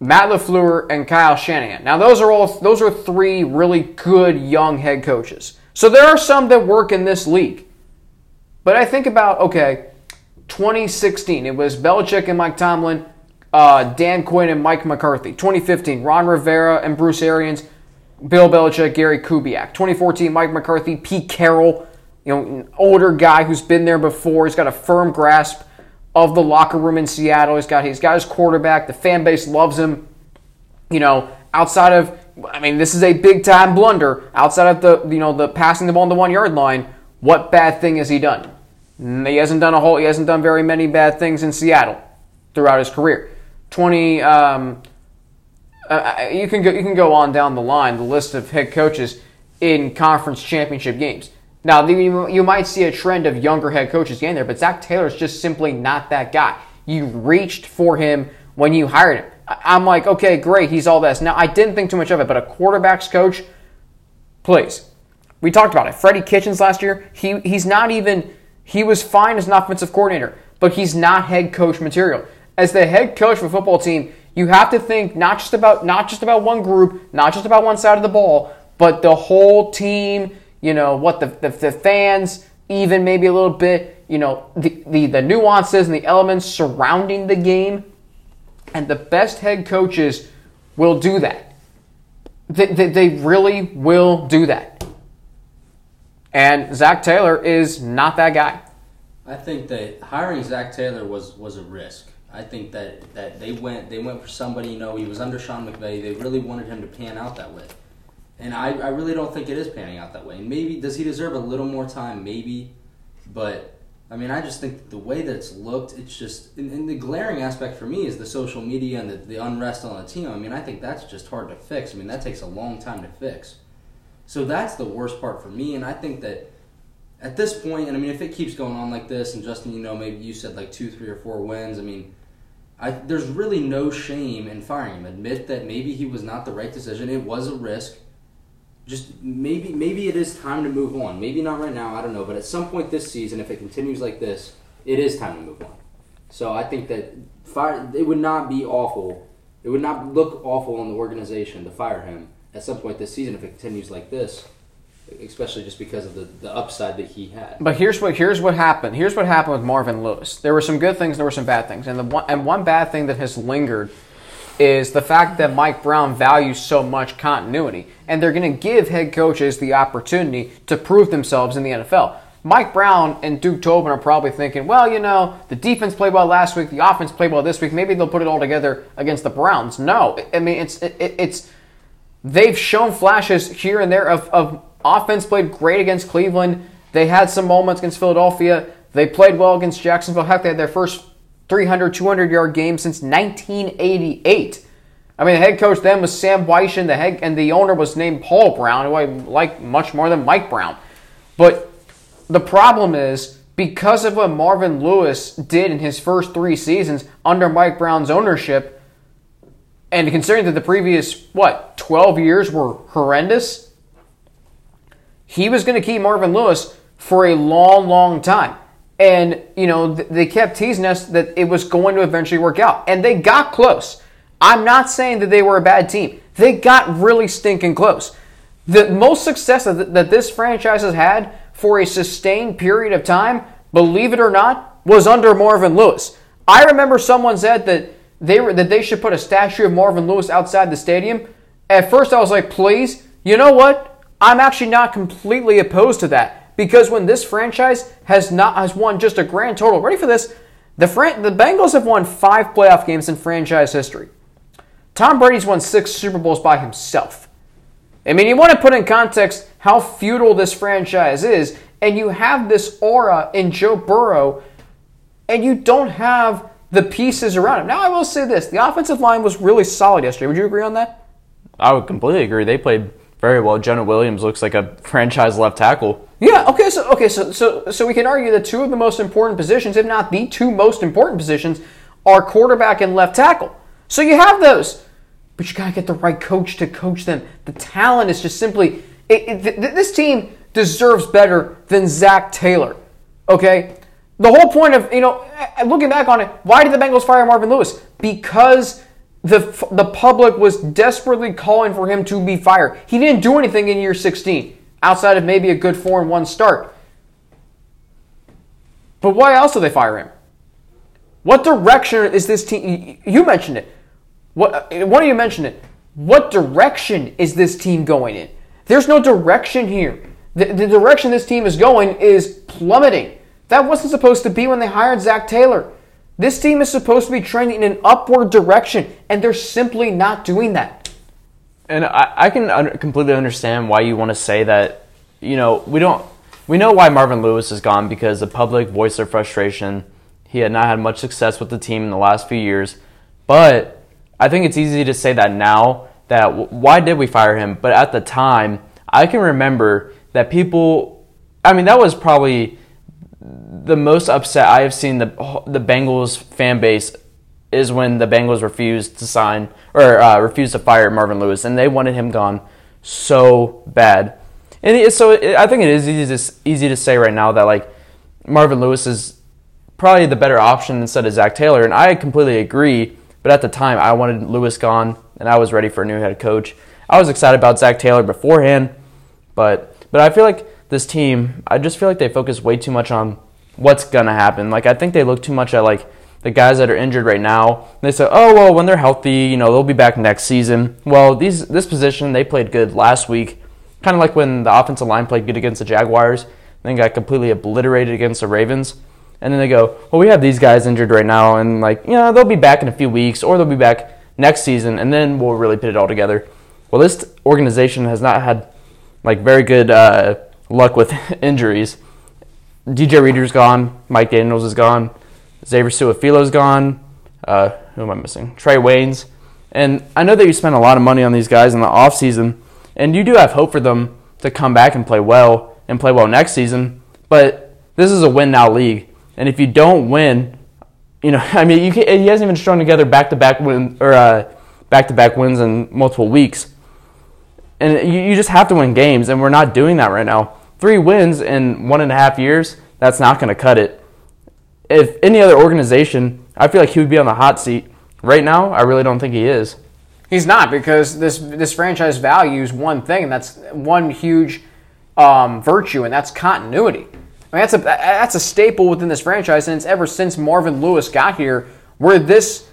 Matt LaFleur, and Kyle Shanahan. Now, those are all those are three really good young head coaches. So there are some that work in this league. But I think about okay, 2016. It was Belichick and Mike Tomlin, uh, Dan Quinn and Mike McCarthy. 2015, Ron Rivera and Bruce Arians, Bill Belichick, Gary Kubiak. 2014, Mike McCarthy, Pete Carroll. You know, an older guy who's been there before. He's got a firm grasp of the locker room in Seattle. He's got he's got his quarterback. The fan base loves him. You know, outside of I mean, this is a big time blunder. Outside of the you know the passing the ball on the one yard line, what bad thing has he done? He hasn't done a whole. He hasn't done very many bad things in Seattle throughout his career. Twenty. Um, uh, you can go. You can go on down the line the list of head coaches in conference championship games. Now you, you might see a trend of younger head coaches getting there, but Zac Taylor is just simply not that guy. You reached for him when you hired him. I'm like, okay, great, he's all this. Now I didn't think too much of it, but a quarterbacks coach, please. We talked about it. Freddie Kitchens last year, he he's not even he was fine as an offensive coordinator, but he's not head coach material. As the head coach of a football team, you have to think not just about not just about one group, not just about one side of the ball, but the whole team. You know what the the, the fans, even maybe a little bit. You know the, the the nuances and the elements surrounding the game, and the best head coaches will do that. They, they, they really will do that. And Zac Taylor is not that guy. I think that hiring Zac Taylor was was a risk. I think that, that they went they went for somebody, you know, he was under Sean McVay. They really wanted him to pan out that way. And I, I really don't think it is panning out that way. And maybe does he deserve a little more time? Maybe. But I mean I just think the way that it's looked, it's just and, and the glaring aspect for me is the social media and the, the unrest on the team. I mean, I think that's just hard to fix. I mean, that takes a long time to fix. So that's the worst part for me, and I think that at this point, and I mean, if it keeps going on like this, and Justin, you know, maybe you said like two, three, or four wins. I mean, I, there's really no shame in firing him. Admit that maybe he was not the right decision. It was a risk. Just maybe, maybe it is time to move on. Maybe not right now. I don't know, but at some point this season, if it continues like this, it is time to move on. So I think that fire. It would not be awful. It would not look awful on the organization to fire him at some point this season if it continues like this, especially just because of the, the upside that he had. But here's what here's what happened. Here's what happened with Marvin Lewis. There were some good things. There were some bad things. And the one, and one bad thing that has lingered is the fact that Mike Brown values so much continuity, and they're going to give head coaches the opportunity to prove themselves in the NFL. Mike Brown and Duke Tobin are probably thinking, well, you know, the defense played well last week, the offense played well this week. Maybe they'll put it all together against the Browns. No, I mean it's it, it's they've shown flashes here and there of, of offense played great against Cleveland. They had some moments against Philadelphia. They played well against Jacksonville. Heck, they had their first 300, 200 yard game since 1988. I mean, the head coach then was Sam Wyche, the head, and the owner was named Paul Brown, who I like much more than Mike Brown. But the problem is, because of what Marvin Lewis did in his first three seasons under Mike Brown's ownership, and considering that the previous, what, 12 years were horrendous, he was going to keep Marvin Lewis for a long, long time. And, you know, they kept teasing us that it was going to eventually work out. And they got close. I'm not saying that they were a bad team. They got really stinking close. The most success that this franchise has had for a sustained period of time, believe it or not, was under Marvin Lewis. I remember someone said that they were that they should put a statue of Marvin Lewis outside the stadium. At first, I was like, please. You know what? I'm actually not completely opposed to that because when this franchise has not has won just a grand total. Ready for this? The Fran- the Bengals have won five playoff games in franchise history. Tom Brady's won six Super Bowls by himself. I mean, you want to put in context how futile this franchise is, and you have this aura in Joe Burrow, and you don't have the pieces around him. Now, I will say this the offensive line was really solid yesterday. Would you agree on that? I would completely agree. They played very well. Jonah Williams looks like a franchise left tackle. Yeah. Okay. So okay. So so so we can argue that two of the most important positions, if not the two most important positions, are quarterback and left tackle. So you have those, but you gotta get the right coach to coach them. The talent is just simply it, it, this team deserves better than Zac Taylor. Okay. The whole point of, you know, looking back on it, why did the Bengals fire Marvin Lewis? Because the, the public was desperately calling for him to be fired. He didn't do anything in year 16 outside of maybe a good 4 and 1 start. But why else did they fire him? What direction is this team? You mentioned it. What uh, one of you mentioned it? What direction is this team going in? There's no direction here. The, the direction this team is going is plummeting. That wasn't supposed to be when they hired Zac Taylor. This team is supposed to be trending in an upward direction, and they're simply not doing that. And I, I can un- completely understand why you want to say that. You know, we don't. We know why Marvin Lewis is gone because the public voiced their frustration. He had not had much success with the team in the last few years. But I think it's easy to say that now. That w- why did we fire him? But at the time, I can remember that people. I mean, that was probably the most upset I have seen the the Bengals fan base is when the Bengals refused to sign or uh, refused to fire Marvin Lewis, and they wanted him gone so bad. And it, so it, I think it is easy to, easy to say right now that like Marvin Lewis is probably the better option instead of Zac Taylor, and I completely agree. But at the time, I wanted Lewis gone, and I was ready for a new head coach. I was excited about Zac Taylor beforehand, but but I feel like this team, I just feel like they focus way too much on what's gonna happen. Like I think they look too much at like the guys that are injured right now. They say, oh well, when they're healthy, you know, they'll be back next season. Well, these this position they played good last week, kind of like when the offensive line played good against the Jaguars, then got completely obliterated against the Ravens. And then they go, well, we have these guys injured right now, and like, you know, they'll be back in a few weeks, or they'll be back next season, and then we'll really put it all together. Well, this organization has not had like very good uh, luck with injuries. DJ Reader's gone. Mike Daniels is gone. Xavier Su'a-Filo's gone. Uh, who am I missing? Trae Waynes. And I know that you spent a lot of money on these guys in the offseason, and you do have hope for them to come back and play well and play well next season. But this is a win now league, and if you don't win, you know, I mean, you can, he hasn't even strung together back to back win or back to back wins in multiple weeks, and you, you just have to win games, and we're not doing that right now. Three wins in one and a half years, that's not going to cut it. If any other organization, I feel like he would be on the hot seat. Right now, I really don't think he is. He's not because this this franchise values one thing, and that's one huge um, virtue, and that's continuity. I mean, that's a that's a staple within this franchise, and it's ever since Marvin Lewis got here, where this.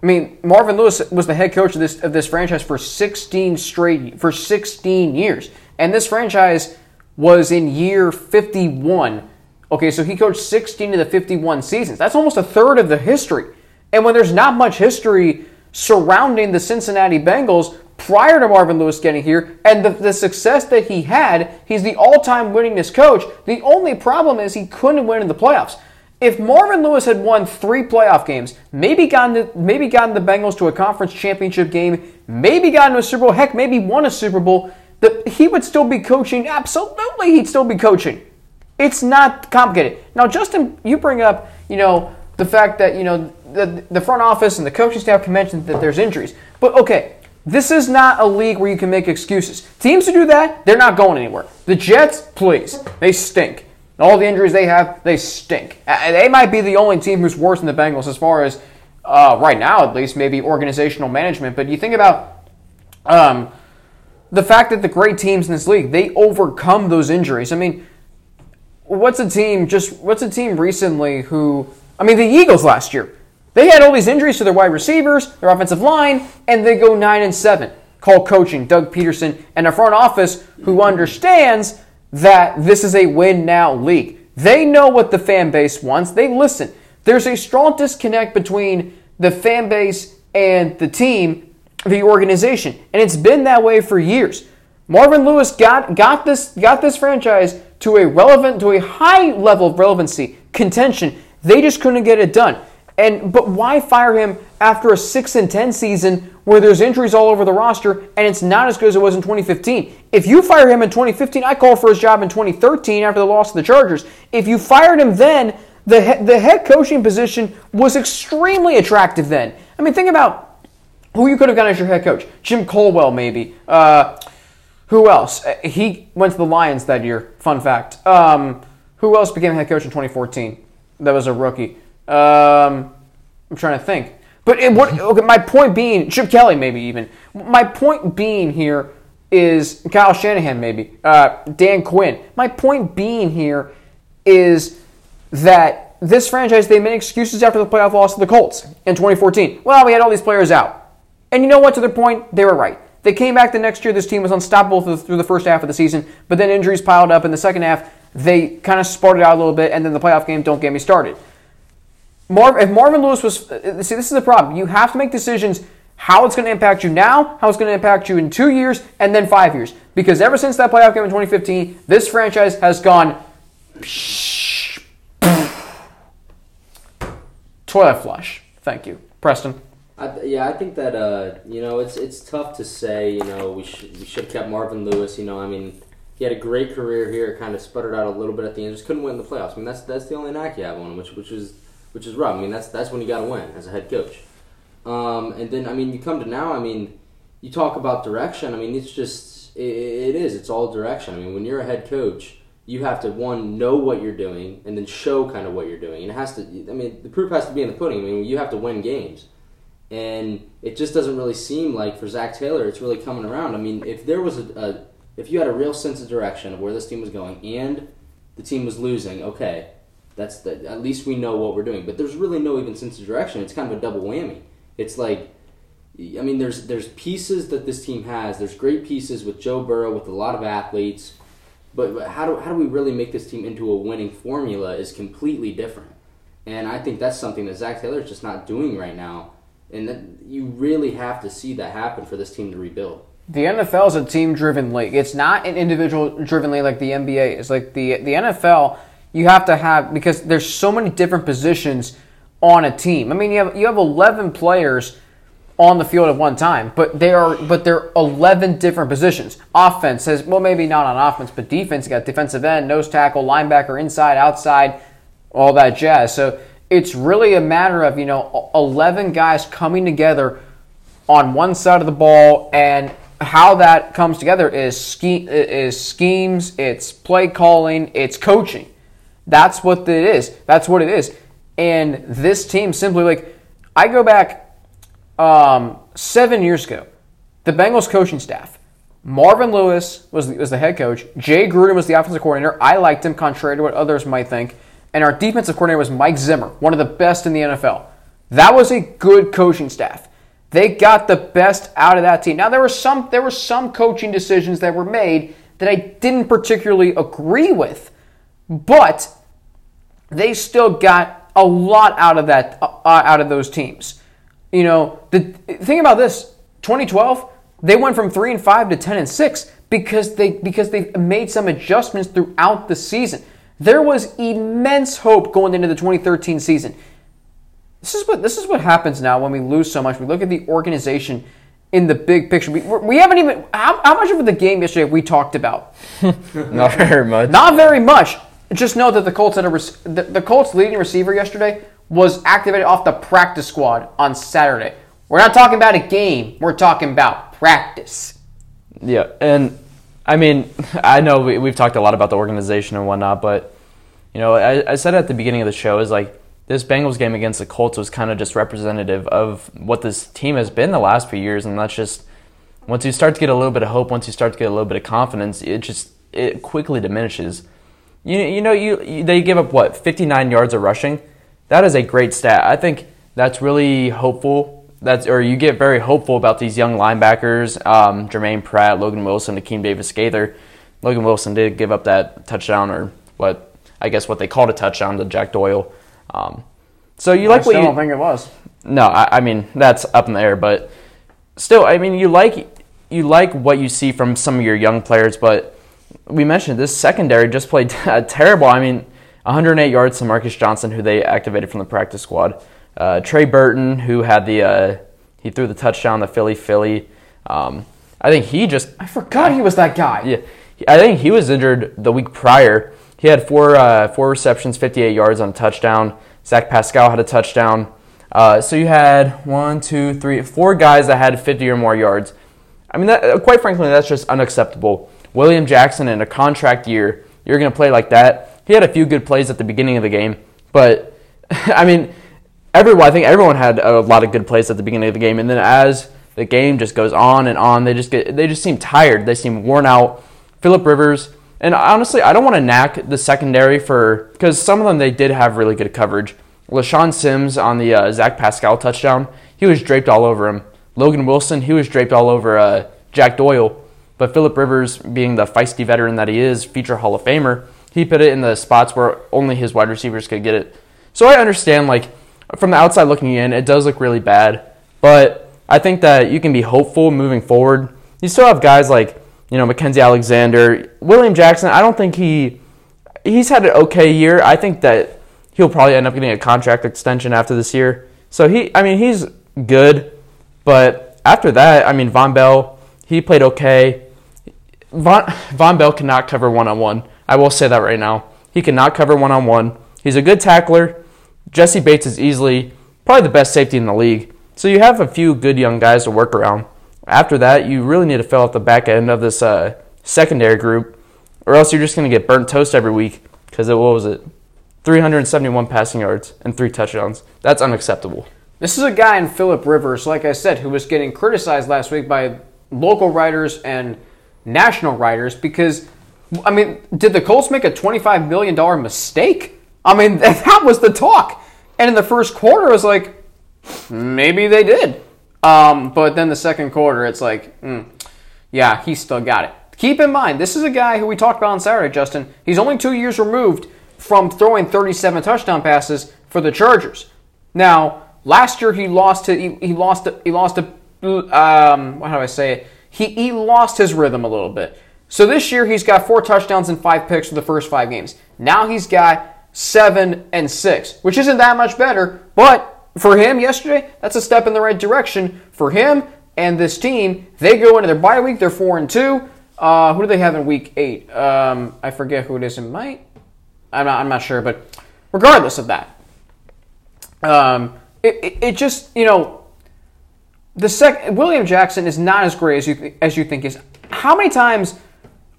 I mean, Marvin Lewis was the head coach of this of this franchise for 16 straight for 16 years, and this franchise was in year 51. Okay, so he coached 16 of the 51 seasons. That's almost a third of the history. And when there's not much history surrounding the Cincinnati Bengals prior to Marvin Lewis getting here and the, the success that he had, he's the all time winningest coach. The only problem is he couldn't win in the playoffs. If Marvin Lewis had won three playoff games, maybe gotten maybe gotten the Bengals to a conference championship game, maybe gotten a Super Bowl, heck, maybe won a Super Bowl, the, he would still be coaching. Absolutely, he'd still be coaching. It's not complicated. Now, Justin, you bring up, you know, the fact that you know the, the front office and the coaching staff can mention that there's injuries, but okay, this is not a league where you can make excuses. Teams who do that, they're not going anywhere. The Jets, please, they stink. All the injuries they have, they stink. They might be the only team who's worse than the Bengals as far as uh, right now, at least, maybe organizational management. But you think about um, the fact that the great teams in this league they overcome those injuries. I mean, what's a team just what's a team recently who I mean the Eagles last year. They had all these injuries to their wide receivers, their offensive line, and they go 9 and 7. Call coaching Doug Pederson and a front office who understands that this is a win now league. They know what the fan base wants. They listen. There's a strong disconnect between the fan base and the team, the organization, and it's been that way for years. Marvin Lewis got got this got this franchise to a relevant to a high level of relevancy, contention. They just couldn't get it done. And but why fire him after a 6 and 10 season where there's injuries all over the roster and it's not as good as it was in 2015? If you fire him in 2015, I call for his job in 2013 after the loss of the Chargers. If you fired him then, the he- the head coaching position was extremely attractive then. I mean, think about who you could have gotten as your head coach. Jim Caldwell, maybe. Uh, who else? Uh, He went to the Lions that year. Fun fact. Um, who else became head coach in 2014? That was a rookie. Um, I'm trying to think. But it, what? Okay, my point being, Chip Kelly, maybe even. My point being here is Kyle Shanahan, maybe uh, Dan Quinn. My point being here is that this franchise, they made excuses after the playoff loss to the Colts in 2014. Well, we had all these players out. And you know what? To their point, they were right. They came back the next year. This team was unstoppable through, the first half of the season, but then injuries piled up in the second half. They kind of sparted out a little bit, and then the playoff game, don't get me started. Marv, if Marvin Lewis was, uh, see, this is the problem. You have to make decisions how it's going to impact you now, how it's going to impact you in two years, and then five years. Because ever since that playoff game in 2015, this franchise has gone toilet flush. Thank you, Preston. I, yeah, I think that uh, you know it's it's tough to say. You know, we should we should have kept Marvin Lewis. You know, I mean, he had a great career here. Kind of sputtered out a little bit at the end. Just couldn't win the playoffs. I mean, that's that's the only knock you have on him, which which is which is rough. I mean, that's that's when you got to win as a head coach. Um, and then I mean, you come to now. I mean, you talk about direction. I mean, it's just it, it is. It's all direction. I mean, when you're a head coach, you have to one know what you're doing and then show kind of what you're doing. And it has to. I mean, the proof has to be in the pudding. I mean, you have to win games. And it just doesn't really seem like for Zac Taylor, it's really coming around. I mean, if there was a, a if you had a real sense of direction of where this team was going and the team was losing, okay, that's the, at least we know what we're doing. But there's really no even sense of direction. It's kind of a double whammy. It's like, I mean, there's there's pieces that this team has. There's great pieces with Joe Burrow, with a lot of athletes. But, how do how do we really make this team into a winning formula is completely different. And I think that's something that Zac Taylor is just not doing right now. And that you really have to see that happen for this team to rebuild. The NFL is a team-driven league. It's not an individual-driven league like the NBA. It's like the the NFL. You have to have because there's so many different positions on a team. I mean, you have you have 11 players on the field at one time, but they are but they're 11 different positions. Offense says well, maybe not on offense, but defense. You got defensive end, nose tackle, linebacker, inside, outside, all that jazz. So it's really a matter of you know 11 guys coming together on one side of the ball and how that comes together is ske- is schemes, it's play calling, it's coaching. That's what it is. That's what it is. And this team simply like I go back um, seven years ago, the Bengals coaching staff. Marvin Lewis was was the head coach. Jay Gruden was the offensive coordinator. I liked him, contrary to what others might think. And our defensive coordinator was Mike Zimmer, one of the best in the NFL. That was a good coaching staff. They got the best out of that team. Now there were some there were some coaching decisions that were made that I didn't particularly agree with, but they still got a lot out of that uh, out of those teams. You know, the thing about this, 2012, they went from 3 and 5 to 10 and 6 because they because they made some adjustments throughout the season. There was immense hope going into the 2013 season. This is what this is what happens now when we lose so much. We look at the organization in the big picture. We, we haven't even how, how much of the game yesterday have we talked about? Not very much. Not very much. Just know that the Colts had a the, the Colts leading receiver yesterday was activated off the practice squad on Saturday. We're not talking about a game. We're talking about practice. Yeah, and I mean, I know we, we've talked a lot about the organization and whatnot, but you know, I, I said at the beginning of the show is like this Bengals game against the Colts was kind of just representative of what this team has been the last few years, and that's just once you start to get a little bit of hope, once you start to get a little bit of confidence, it just it quickly diminishes. You you know you, you they give up what 59 yards of rushing. That is a great stat. I think that's really hopeful. That's or you get very hopeful about these young linebackers, um, Germaine Pratt, Logan Wilson, Akeem Davis Gayther. Logan Wilson did give up that touchdown, or what I guess what they called a touchdown to Jack Doyle. Um, so you like I what still you don't think it was. no, I, I mean that's up in the air, but still, I mean you like you like what you see from some of your young players, but we mentioned this secondary just played terrible. I mean, 108 yards to Marcus Johnson, who they activated from the practice squad. Uh, Trey Burton, who had the uh, he threw the touchdown, the Philly Philly. Um, I think he just I forgot he was that guy. yeah, I think he was injured the week prior. He had four uh, four receptions, 58 yards on a touchdown. Zach Pascal had a touchdown. Uh, so you had one, two, three, four guys that had 50 or more yards. I mean, that, uh, quite frankly, that's just unacceptable. William Jackson in a contract year, you're going to play like that. He had a few good plays at the beginning of the game, but I mean, everyone. I think everyone had a lot of good plays at the beginning of the game, and then as the game just goes on and on, they just get they just seem tired. They seem worn out. Philip Rivers, And honestly, I don't want to knack the secondary for because some of them they did have really good coverage. LeShaun Sims on the uh, Zach Pascal touchdown, he was draped all over him. Logan Wilson, he was draped all over uh, Jack Doyle. But Philip Rivers, being the feisty veteran that he is, future Hall of Famer, he put it in the spots where only his wide receivers could get it. So I understand, like, from the outside looking in, it does look really bad. But I think that you can be hopeful moving forward. You still have guys like, you know, Mackensie Alexander, William Jackson. I don't think he he's had an okay year. I think that he'll probably end up getting a contract extension after this year. So he, I mean, he's good, but after that, I mean, Vonn Bell, he played okay. Vonn, Vonn Bell cannot cover one on one. I will say that right now. He cannot cover one on one. He's a good tackler. Jessie Bates is easily probably the best safety in the league. So you have a few good young guys to work around. After that, you really need to fill out the back end of this uh, secondary group, or else you're just going to get burnt toast every week. Because what was it? 371 passing yards and three touchdowns. That's unacceptable. This is a guy in Philip Rivers, like I said, who was getting criticized last week by local writers and national writers because, I mean, did the Colts make a $25 million mistake? I mean, that was the talk. And in the first quarter, it was like, maybe they did. Um, but then the second quarter, it's like, mm, yeah, he still got it. Keep in mind, this is a guy who we talked about on Saturday, Justin. He's only two years removed from throwing 37 touchdown passes for the Chargers. Now, last year he lost to he, he lost he lost to um, how do I say it? He he lost his rhythm a little bit. So this year he's got four touchdowns and five picks for the first five games. Now he's got seven and six, which isn't that much better, but for him yesterday, that's a step in the right direction. For him and this team, they go into their bye week. They're four and two. Uh, who do they have in week eight? Um, I forget who it is. It might. I'm not. I'm not sure. But regardless of that, um, it, it, it just you know the sec William Jackson is not as great as you th- as you think is. How many times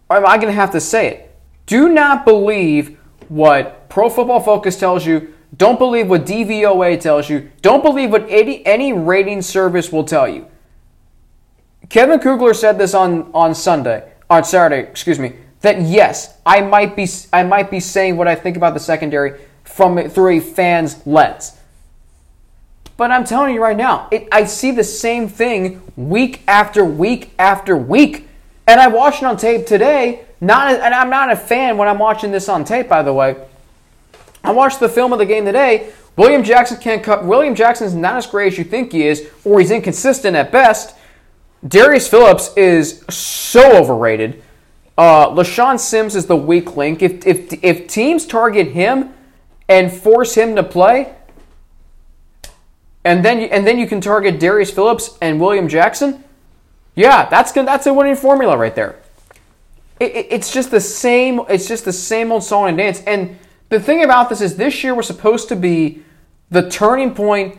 am I going to have to say it? Do not believe what Pro Football Focus tells you. Don't believe what DVOA tells you. Don't believe what any, any rating service will tell you. Kevin Kugler said this on, on Sunday, on Saturday, excuse me, that yes, I might be I might be saying what I think about the secondary from through a fan's lens. But I'm telling you right now, it, I see the same thing week after week after week. And I watched it on tape today. Not, and I'm not a fan when I'm watching this on tape, by the way. I watched the film of the game today. William Jackson can't cut. William Jackson is not as great as you think he is, or he's inconsistent at best. Darius Phillips is so overrated. Uh, LeShaun Sims is the weak link. If, if, if teams target him and force him to play, and then and then you can target Darius Phillips and William Jackson, yeah, that's good. That's a winning formula right there. It, it, it's just the same. It's just the same old song and dance. And the thing about this is, this year was supposed to be the turning point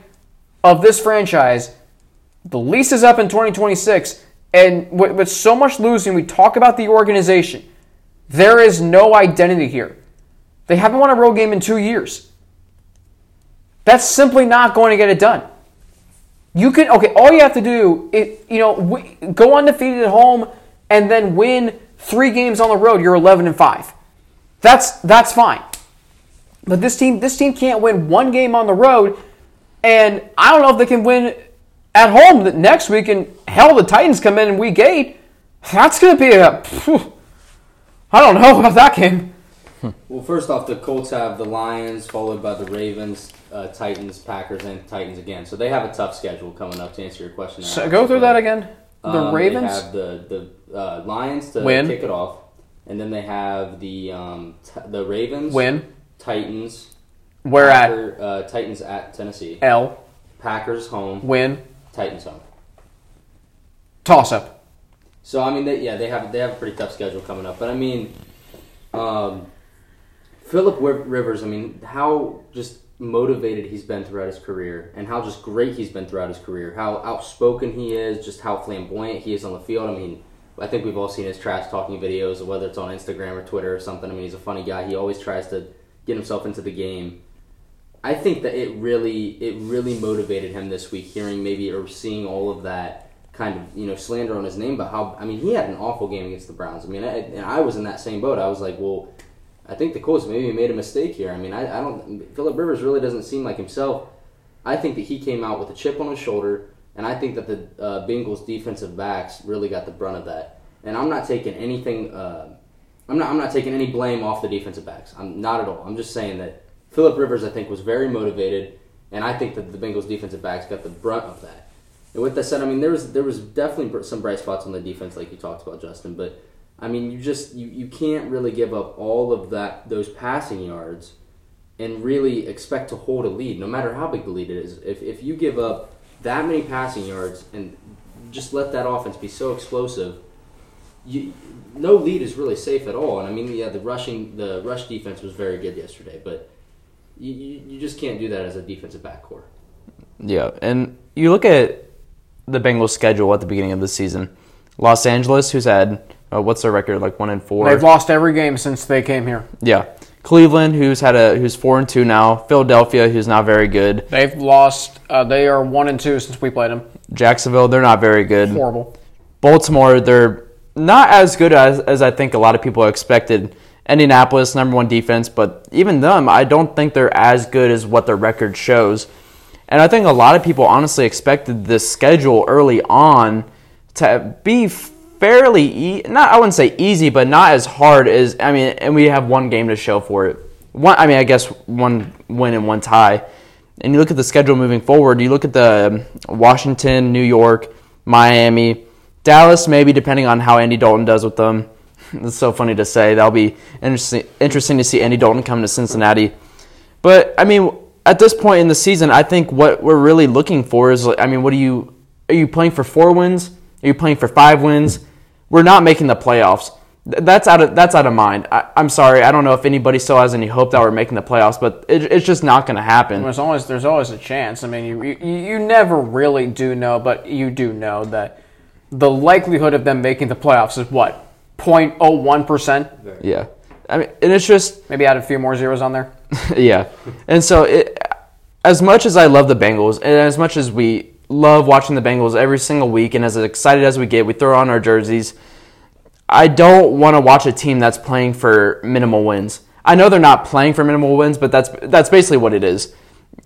of this franchise. The lease is up in 2026, and with, with so much losing, we talk about the organization. There is no identity here. They haven't won a road game in two years. That's simply not going to get it done. You can okay. All you have to do is you know w- go undefeated at home and then win three games on the road. You're 11 and five. That's that's fine. But this team this team can't win one game on the road, and I don't know if they can win at home next week. And hell, the Titans come in in week eight. That's to be a. Phew, I don't know about that game. Well, first off, the Colts have the Lions, followed by the Ravens, uh, Titans, Packers, and Titans again. So they have a tough schedule coming up. To answer your question, So go through that again. The Um, Ravens. They have the the uh, Lions to Win. kick it off, and then they have the um, t- the Ravens, Win. Titans. Where at? Packer- Uh, Titans at Tennessee. L. Packers home. Win. Titans home. Toss up. So I mean, they, yeah, they have they have a pretty tough schedule coming up. But I mean, um, Philip Rivers. I mean, how just motivated he's been throughout his career, and how just great he's been throughout his career. How outspoken he is, just how flamboyant he is on the field. I mean, I think we've all seen his trash talking videos, whether it's on Instagram or Twitter or something. I mean, he's a funny guy. He always tries to get himself into the game. I think that it really it really motivated him this week, hearing maybe or seeing all of that kind of you know slander on his name, but how I mean he had an awful game against the Browns. I mean, I, and I was in that same boat. I was like, well, I think the Colts maybe made a mistake here. I mean, I, I don't. Philip Rivers really doesn't seem like himself. I think that he came out with a chip on his shoulder, and I think that the uh, Bengals defensive backs really got the brunt of that. And I'm not taking anything. Uh, I'm not. I'm not taking any blame off the defensive backs. I'm not at all. I'm just saying that Philip Rivers, I think, was very motivated, and I think that the Bengals defensive backs got the brunt of that. And with that said, I mean there was there was definitely some bright spots on the defense, like you talked about, Justin. But I mean, you just you, you can't really give up all of that those passing yards and really expect to hold a lead, no matter how big the lead is. If if you give up that many passing yards and just let that offense be so explosive, you no lead is really safe at all. And I mean, yeah, the rushing the rush defense was very good yesterday, but you, you, you just can't do that as a defensive backcourt. Yeah, and you look at the Bengals' schedule at the beginning of the season. Los Angeles, who's had uh, what's their record like one and four. They've lost every game since they came here. Yeah, Cleveland, who's had a who's four and two now. Philadelphia, who's not very good. They've lost. Uh, they are one and two since we played them. Jacksonville, they're not very good. Horrible. Baltimore, they're not as good as, as I think a lot of people expected. Indianapolis, number one defense, but even them, I don't think they're as good as what their record shows. And I think a lot of people honestly expected this schedule early on to be fairly e- not I wouldn't say easy, but not as hard as I mean. And we have one game to show for it. One, I mean, I guess one win and one tie. And you look at the schedule moving forward. You look at the um, Washington, New York, Miami, Dallas. Maybe depending on how Andy Dalton does with them. It's so funny to say. That'll be interesting. Interesting to see Andy Dalton come to Cincinnati. But I mean, at this point in the season, I think what we're really looking for is, I mean, what are you are you playing for four wins? Are you playing for five wins? We're not making the playoffs. That's out of that's out of mind. I, am sorry. I don't know if anybody still has any hope that we're making the playoffs, but it, it's just not going to happen. There's always there's always a chance. I mean, you, you you never really do know, but you do know that the likelihood of them making the playoffs is what 0.01 percent. Yeah, I mean, and it's just maybe add a few more zeros on there. yeah, and so it, as much as I love the Bengals, and as much as we love watching the Bengals every single week, and as excited as we get, we throw on our jerseys. I don't want to watch a team that's playing for minimal wins. I know they're not playing for minimal wins, but that's that's basically what it is.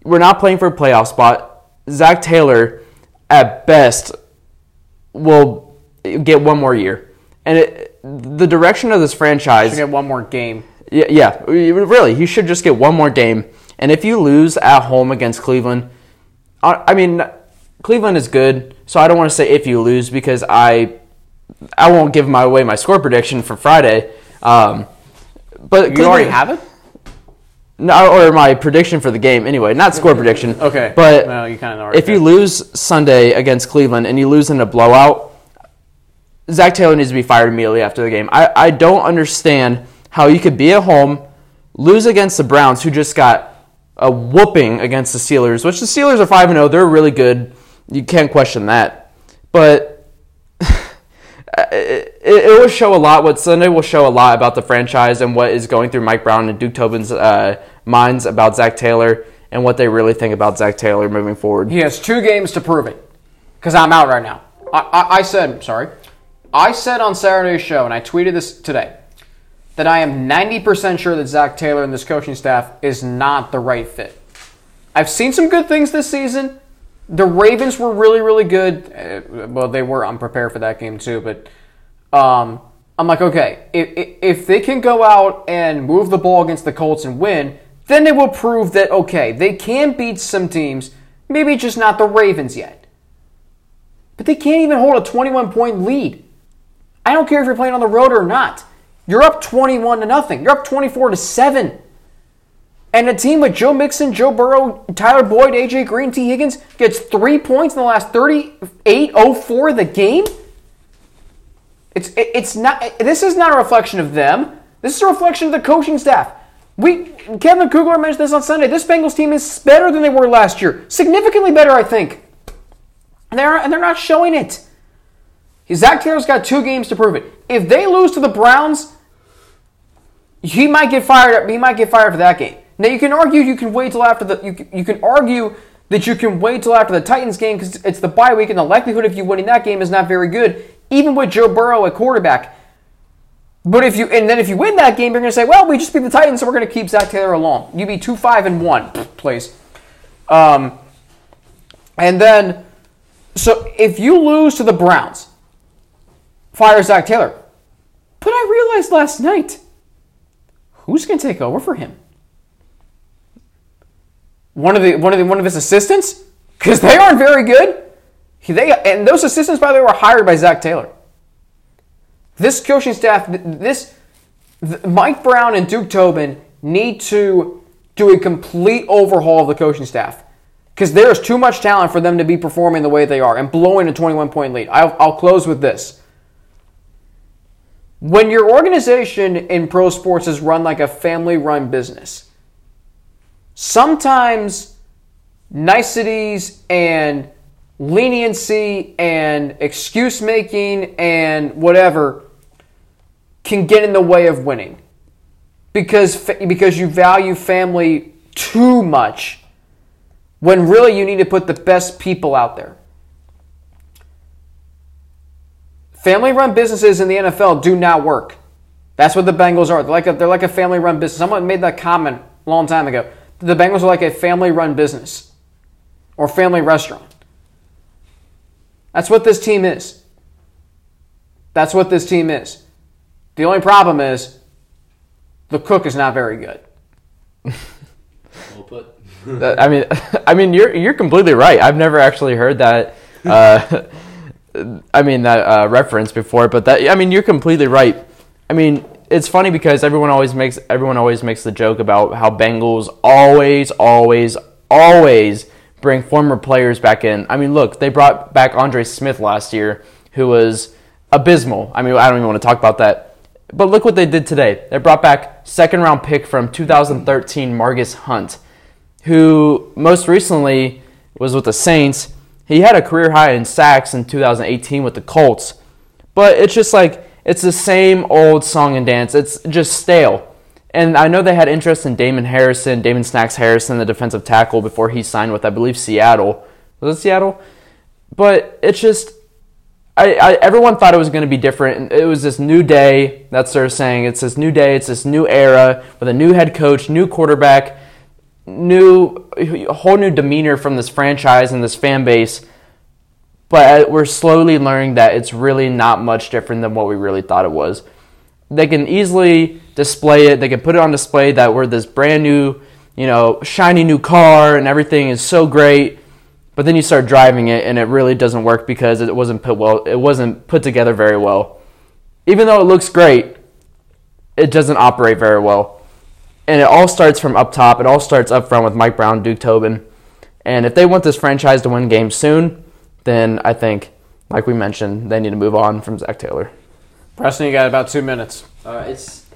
We're not playing for a playoff spot. Zac Taylor, at best, will get one more year, and it, the direction of this franchise. Should get one more game. Yeah, yeah, really, he should just get one more game. And if you lose at home against Cleveland, I mean, Cleveland is good, so I don't want to say if you lose because I I won't give my away my score prediction for Friday. Um, but You Cleveland- already have it. no, or my prediction for the game anyway, not score prediction. Okay. but Well, you kinda if you lose Sunday against Cleveland and you lose in a blowout, Zac Taylor needs to be fired immediately after the game. I, I don't understand how you could be at home, lose against the Browns, who just got a whooping against the Steelers, which the Steelers are five and zero. They're really good. You can't question that, but it, it will show a lot. What Sunday will show a lot about the franchise and what is going through Mike Brown and Duke Tobin's uh, minds about Zac Taylor and what they really think about Zac Taylor moving forward. He has two games to prove it. Because I'm out right now. I, I, I said, sorry, I said on Saturday's show, and I tweeted this today, that I am 90% sure that Zac Taylor and this coaching staff is not the right fit. I've seen some good things this season. The Ravens were really, really good. Uh, well, they were unprepared for that game too, but um, I'm like, okay, if, if- they can go out and move the ball against the Colts and win, then it will prove that, okay, they can beat some teams, maybe just not the Ravens yet. But they can't even hold a 21 point lead. I don't care if you're playing on the road or not. You're up 21 to nothing. You're up 24 to 7. And a team with Joe Mixon, Joe Burrow, Tyler Boyd, AJ Green, Tee Higgins gets three points in the last 38.04 of the game? It's it's not. This is not a reflection of them. This is a reflection of the coaching staff. We Kevin Kugler mentioned this on Sunday. This Bengals team is better than they were last year, significantly better, I think. And they're and they're not showing it. Zac Taylor's got two games to prove it. If they lose to the Browns, he might get fired. He might get fired for that game. Now you can argue. You can wait till after the. You you can argue that you can wait till after the Titans game because it's the bye week and the likelihood of you winning that game is not very good, even with Joe Burrow at quarterback. But if you and then if you win that game, you're going to say, "Well, we just beat the Titans, so we're going to keep Zac Taylor along." You'd be two five and one, please. Um, and then, so if you lose to the Browns, fire Zac Taylor. But I realized last night, who's going to take over for him? One of the one of the one of his assistants, because they aren't very good. They and those assistants, by the way, were hired by Zac Taylor. This coaching staff, this Mike Brown and Duke Tobin need to do a complete overhaul of the coaching staff because there is too much talent for them to be performing the way they are and blowing a 21 point lead. I'll, I'll close with this. When your organization in pro sports is run like a family run business, sometimes niceties and leniency and excuse making and whatever can get in the way of winning because because you value family too much when really you need to put the best people out there. Family run businesses in the NFL do not work. That's what the Bengals are. They're like a, they're like a family run business. Someone made that comment a long time ago. The Bengals are like a family run business or family restaurant. That's what this team is. That's what this team is. The only problem is the cook is not very good. Well put. I mean, I mean, you're you're completely right. I've never actually heard that. Uh, I mean that uh, reference before, but that I mean you're completely right. I mean it's funny because everyone always makes everyone always makes the joke about how Bengals always, always, always bring former players back in. I mean, look, they brought back Andre Smith last year, who was abysmal. I mean, I don't even want to talk about that. But look what they did today. They brought back second round pick from 2013 Margus Hunt, who most recently was with the Saints. He had a career high in sacks in 2018 with the Colts. But it's just like it's the same old song and dance. It's just stale. And I know they had interest in Damon Harrison, Damon Snacks Harrison, the defensive tackle, before he signed with, I believe, Seattle. Was it Seattle? But it's just, I, I everyone thought it was going to be different. It was this new day. That's they're saying. It's this new day. It's this new era with a new head coach, new quarterback, new, a whole new demeanor from this franchise and this fan base. But we're slowly learning that it's really not much different than what we really thought it was they can easily display it. They can put it on display that we're this brand new, you know, shiny new car and everything is so great. But then you start driving it and it really doesn't work because it wasn't put well. It wasn't put together very well. Even though it looks great, it doesn't operate very well. And it all starts from up top. It all starts up front with Mike Brown, Duke Tobin. And if they want this franchise to win games soon, then I think, like we mentioned, they need to move on from Zac Taylor. Preston, you got about two minutes. Uh, it's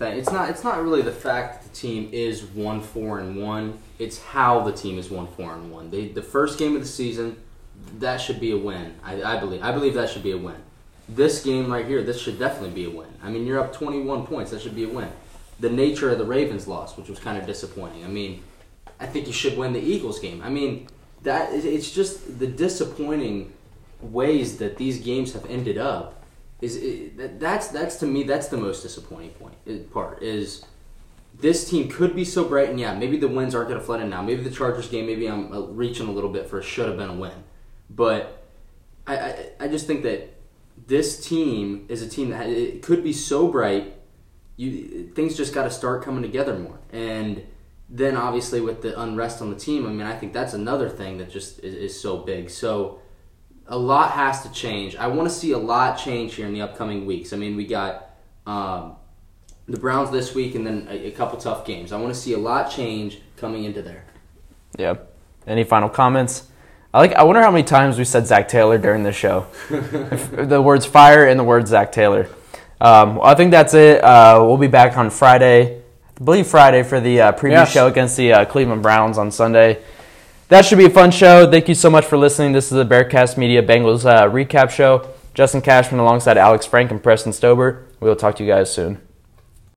it's not it's not really the fact that the team is one four and one. It's how the team is one four and one. They, the first game of the season, that should be a win. I, I believe I believe that should be a win. This game right here, this should definitely be a win. I mean, you're up 21 points. That should be a win. The nature of the Ravens loss, which was kind of disappointing. I mean, I think you should win the Eagles game. I mean, that it's just the disappointing ways that these games have ended up is it, that's that's to me that's the most disappointing point part is this team could be so bright and yeah maybe the wins aren't going to flood in now. Maybe the Chargers game maybe I'm uh, reaching a little bit for a should have been a win. But I, I, I just think that this team is a team that it could be so bright you things just got to start coming together more. And then obviously with the unrest on the team I mean I think that's another thing that just is, is so big so a lot has to change. I want to see a lot change here in the upcoming weeks. I mean, we got um, the Browns this week and then a, a, couple tough games. I want to see a lot change coming into there. Yeah. Any final comments? I like. I wonder how many times we said Zac Taylor during this show. the words fire and the words Zac Taylor. Um, well, I think that's it. Uh, we'll be back on Friday. I believe Friday for the uh, preview yes. show against the uh, Cleveland Browns on Sunday that should be a fun show. Thank you so much for listening. This is the Bearcast Media Bengals uh, recap show. Justin Cashman alongside Alex Frank and Preston Stober. We will talk to you guys soon.